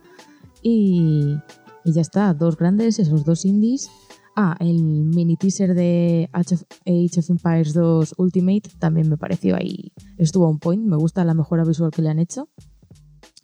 Y, ya está, dos grandes, esos dos indies. Ah, el mini teaser de Age of, Age Empires 2 Ultimate también me pareció ahí, estuvo on point, me gusta la mejora visual que le han hecho.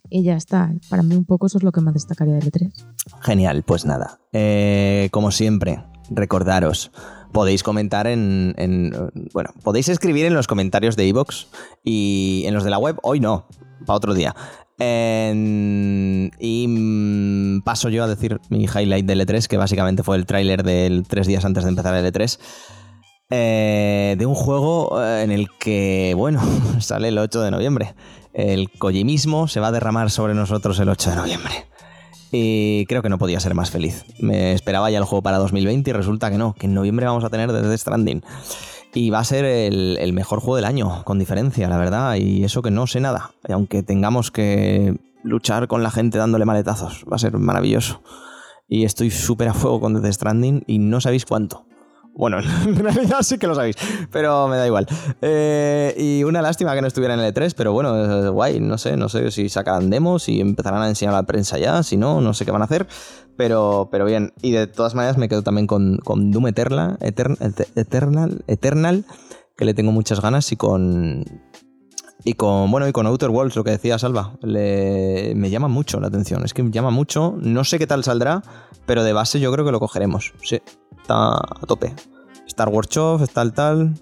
Y ya está, para mí un poco eso es lo que más destacaría del E3. Genial, pues nada. Eh, como siempre, recordaros, podéis comentar en, en, Bueno, podéis escribir en los comentarios de iVoox y en los de la web, hoy no, para otro día. En- y mm, paso yo a decir mi highlight del E3, que básicamente fue el tráiler del tres días antes de empezar el E3. eh, de un juego eh, en el que, bueno, [laughs] sale el 8 de noviembre. El Kojimismo se va a derramar sobre nosotros el 8 de noviembre. Y creo que no podía ser más feliz. Me esperaba ya el juego para 2020 y resulta que no, que en noviembre vamos a tener Death Stranding. Y va a ser el, el mejor juego del año, con diferencia, la verdad. Y eso que no sé nada. Y aunque tengamos que luchar con la gente dándole maletazos, va a ser maravilloso. Y estoy súper a fuego con Death Stranding y no sabéis cuánto. Bueno, [laughs] en realidad sí que lo sabéis, pero me da igual. Eh, y una lástima que no estuviera en el E3, pero bueno, guay, no sé, no sé si sacarán demos, si empezarán a enseñar a la prensa ya, si no, no sé qué van a hacer, pero, pero bien. Y de todas maneras me quedo también con, con Doom Eternal, Etern- Ete- Eternal, Eternal, que le tengo muchas ganas, y con... Y con, bueno, y con Outer Worlds, lo que decía Salva, le, me llama mucho la atención. Es que me llama mucho. No sé qué tal saldrá, pero de base yo creo que lo cogeremos. Sí, está a tope. Star Wars Chof, está tal.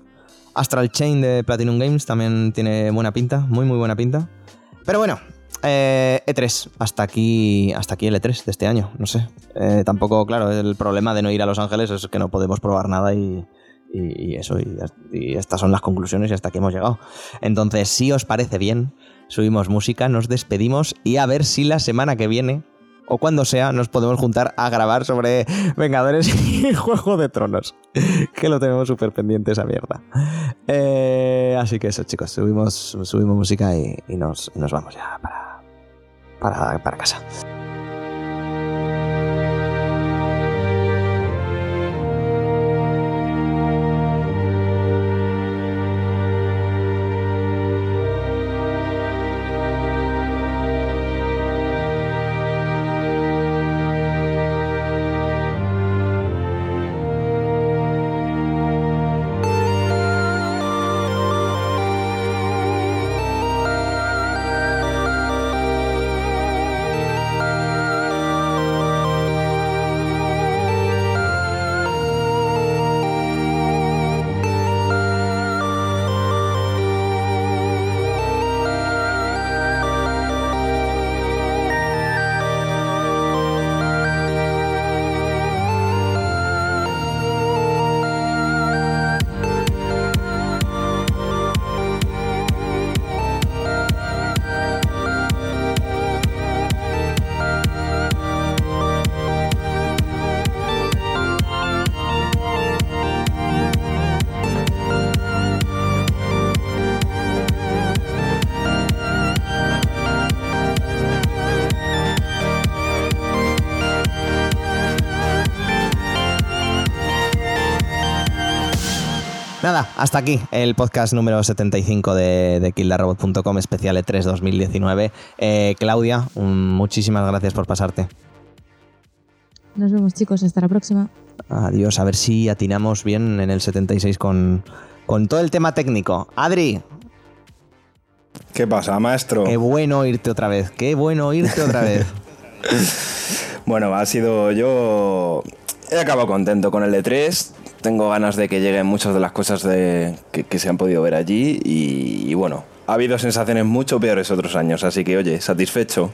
Astral Chain de Platinum Games también tiene buena pinta, muy muy buena pinta. Pero bueno, eh, E3, hasta aquí, hasta aquí el E3 de este año, no sé. Eh, tampoco, claro, el problema de no ir a Los Ángeles es que no podemos probar nada y, y- eso, y, estas son las conclusiones y hasta aquí hemos llegado. Entonces, si os parece bien, subimos música, nos despedimos y a ver si la semana que viene o cuando sea nos podemos juntar a grabar sobre Vengadores y [laughs] Juego de Tronos. Que lo tenemos súper pendiente esa mierda. Eh, así que eso, chicos, subimos, subimos música y, y nos, nos vamos ya para, para, para casa. Nada, hasta aquí el podcast número 75 de, de killarobot.com especial E3 2019. Eh, Claudia, un- muchísimas gracias por pasarte. Nos vemos, chicos. Hasta la próxima. Adiós, a ver si atinamos bien en el 76 con, con todo el tema técnico. Adri, ¿Qué pasa, maestro? qué bueno oírte otra vez, qué bueno oírte otra vez. [laughs] [laughs] Bueno, ha sido yo. He acabado contento con el E3. Tengo ganas de que lleguen muchas de las cosas de, que, que se han podido ver allí. Y, y bueno, ha habido sensaciones mucho peores otros años. Así que, oye, satisfecho.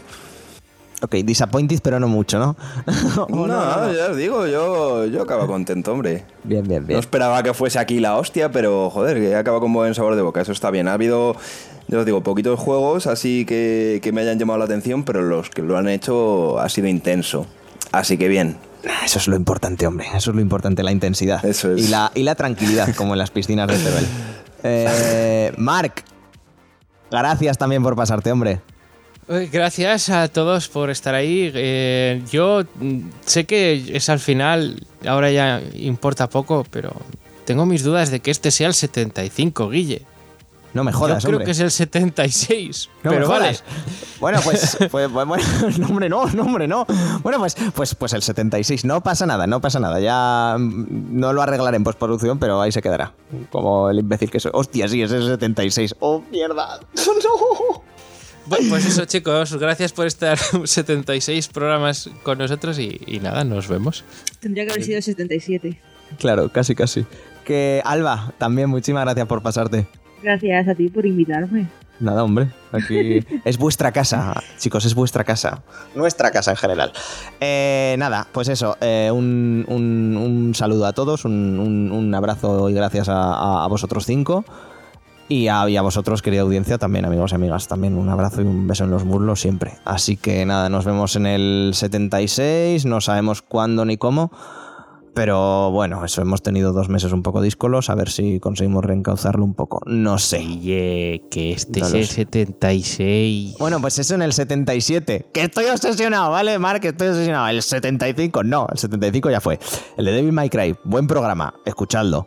Ok, disappointed, pero no mucho, ¿no? [laughs] No, ya os digo, yo, yo acabo contento, hombre. Bien, bien, No bien. esperaba que fuese aquí la hostia, pero joder, que acaba con buen sabor de boca. Eso está bien. Ha habido, yo os digo, poquitos juegos así que, que me hayan llamado la atención, pero los que lo han hecho ha sido intenso. Así que bien. Eso es lo importante, hombre. Eso es lo importante, la intensidad. Eso es. Y la, y la tranquilidad, [laughs] como en las piscinas de Teruel. Eh, Marc, gracias también por pasarte, hombre. Eh, Gracias a todos por estar ahí. Eh, yo sé que es al final, ahora ya importa poco, pero tengo mis dudas de que este sea el 75, Guille. No me jodas, yo creo hombre. que es el 76. No me pero vale. Bueno, pues, [laughs] pues, pues, bueno, no, hombre, no, no, hombre, no. Bueno, pues, pues, pues el 76. No pasa nada, no pasa nada. Ya mm, no lo arreglaré en postproducción, pero ahí se quedará. Como el imbécil que soy. Hostia, sí, es el 76. Oh, mierda. [laughs] No. Bueno, pues eso, chicos. Gracias por estar 76 programas con nosotros y, y nada, nos vemos. Tendría que haber sido 77. Claro, casi, casi. Que Alba, también muchísimas gracias por pasarte. Gracias a ti por invitarme. Nada, hombre. Aquí [laughs] es vuestra casa, chicos, es vuestra casa. Nuestra casa en general. Eh, nada, pues eso. eh, un, un- un saludo a todos, un, un- un abrazo y gracias a, a- a vosotros cinco. Y a, y a vosotros, querida audiencia, también, amigos y amigas, también un abrazo y un beso en los muslos siempre. Así que nada, nos vemos en el 76, no sabemos cuándo ni cómo. Pero bueno, eso, hemos tenido dos meses un poco díscolos, a ver si conseguimos reencauzarlo un poco. No sé. Oye, que este No es el sé. 76. Bueno, pues eso en el 77. Que estoy obsesionado, ¿vale, Mark? Estoy obsesionado. El 75, no, el 75 ya fue. El de Devil May Cry, buen programa, escuchadlo.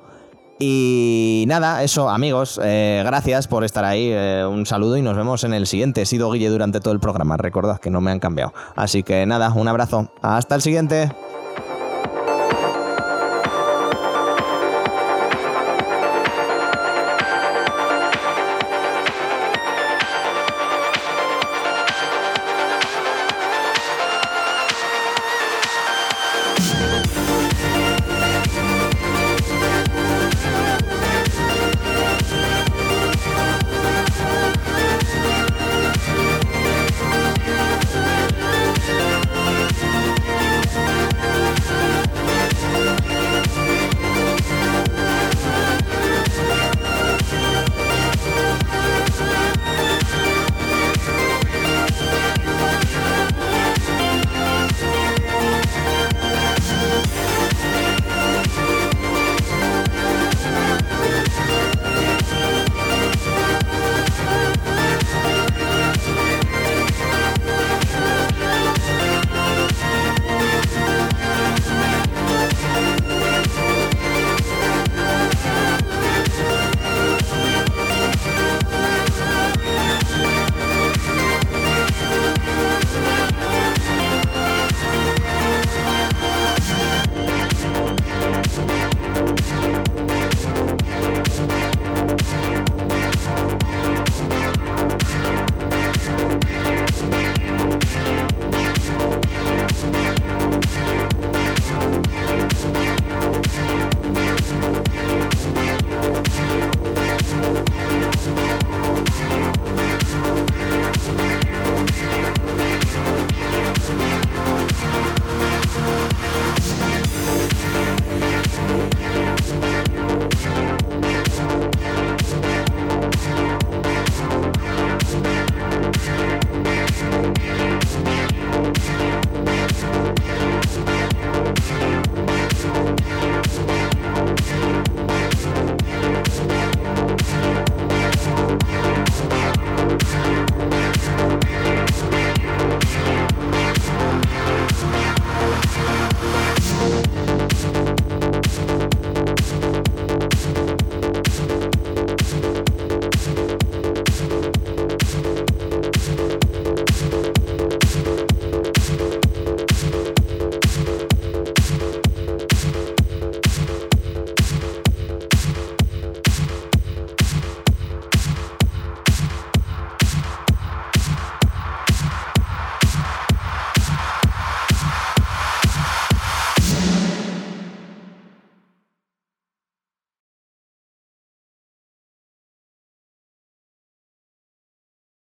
Y nada, eso, amigos, eh, gracias por estar ahí. eh, un saludo y nos vemos en el siguiente. He sido Guille durante todo el programa, recordad que no me han cambiado. Así que nada, un abrazo. Hasta el siguiente.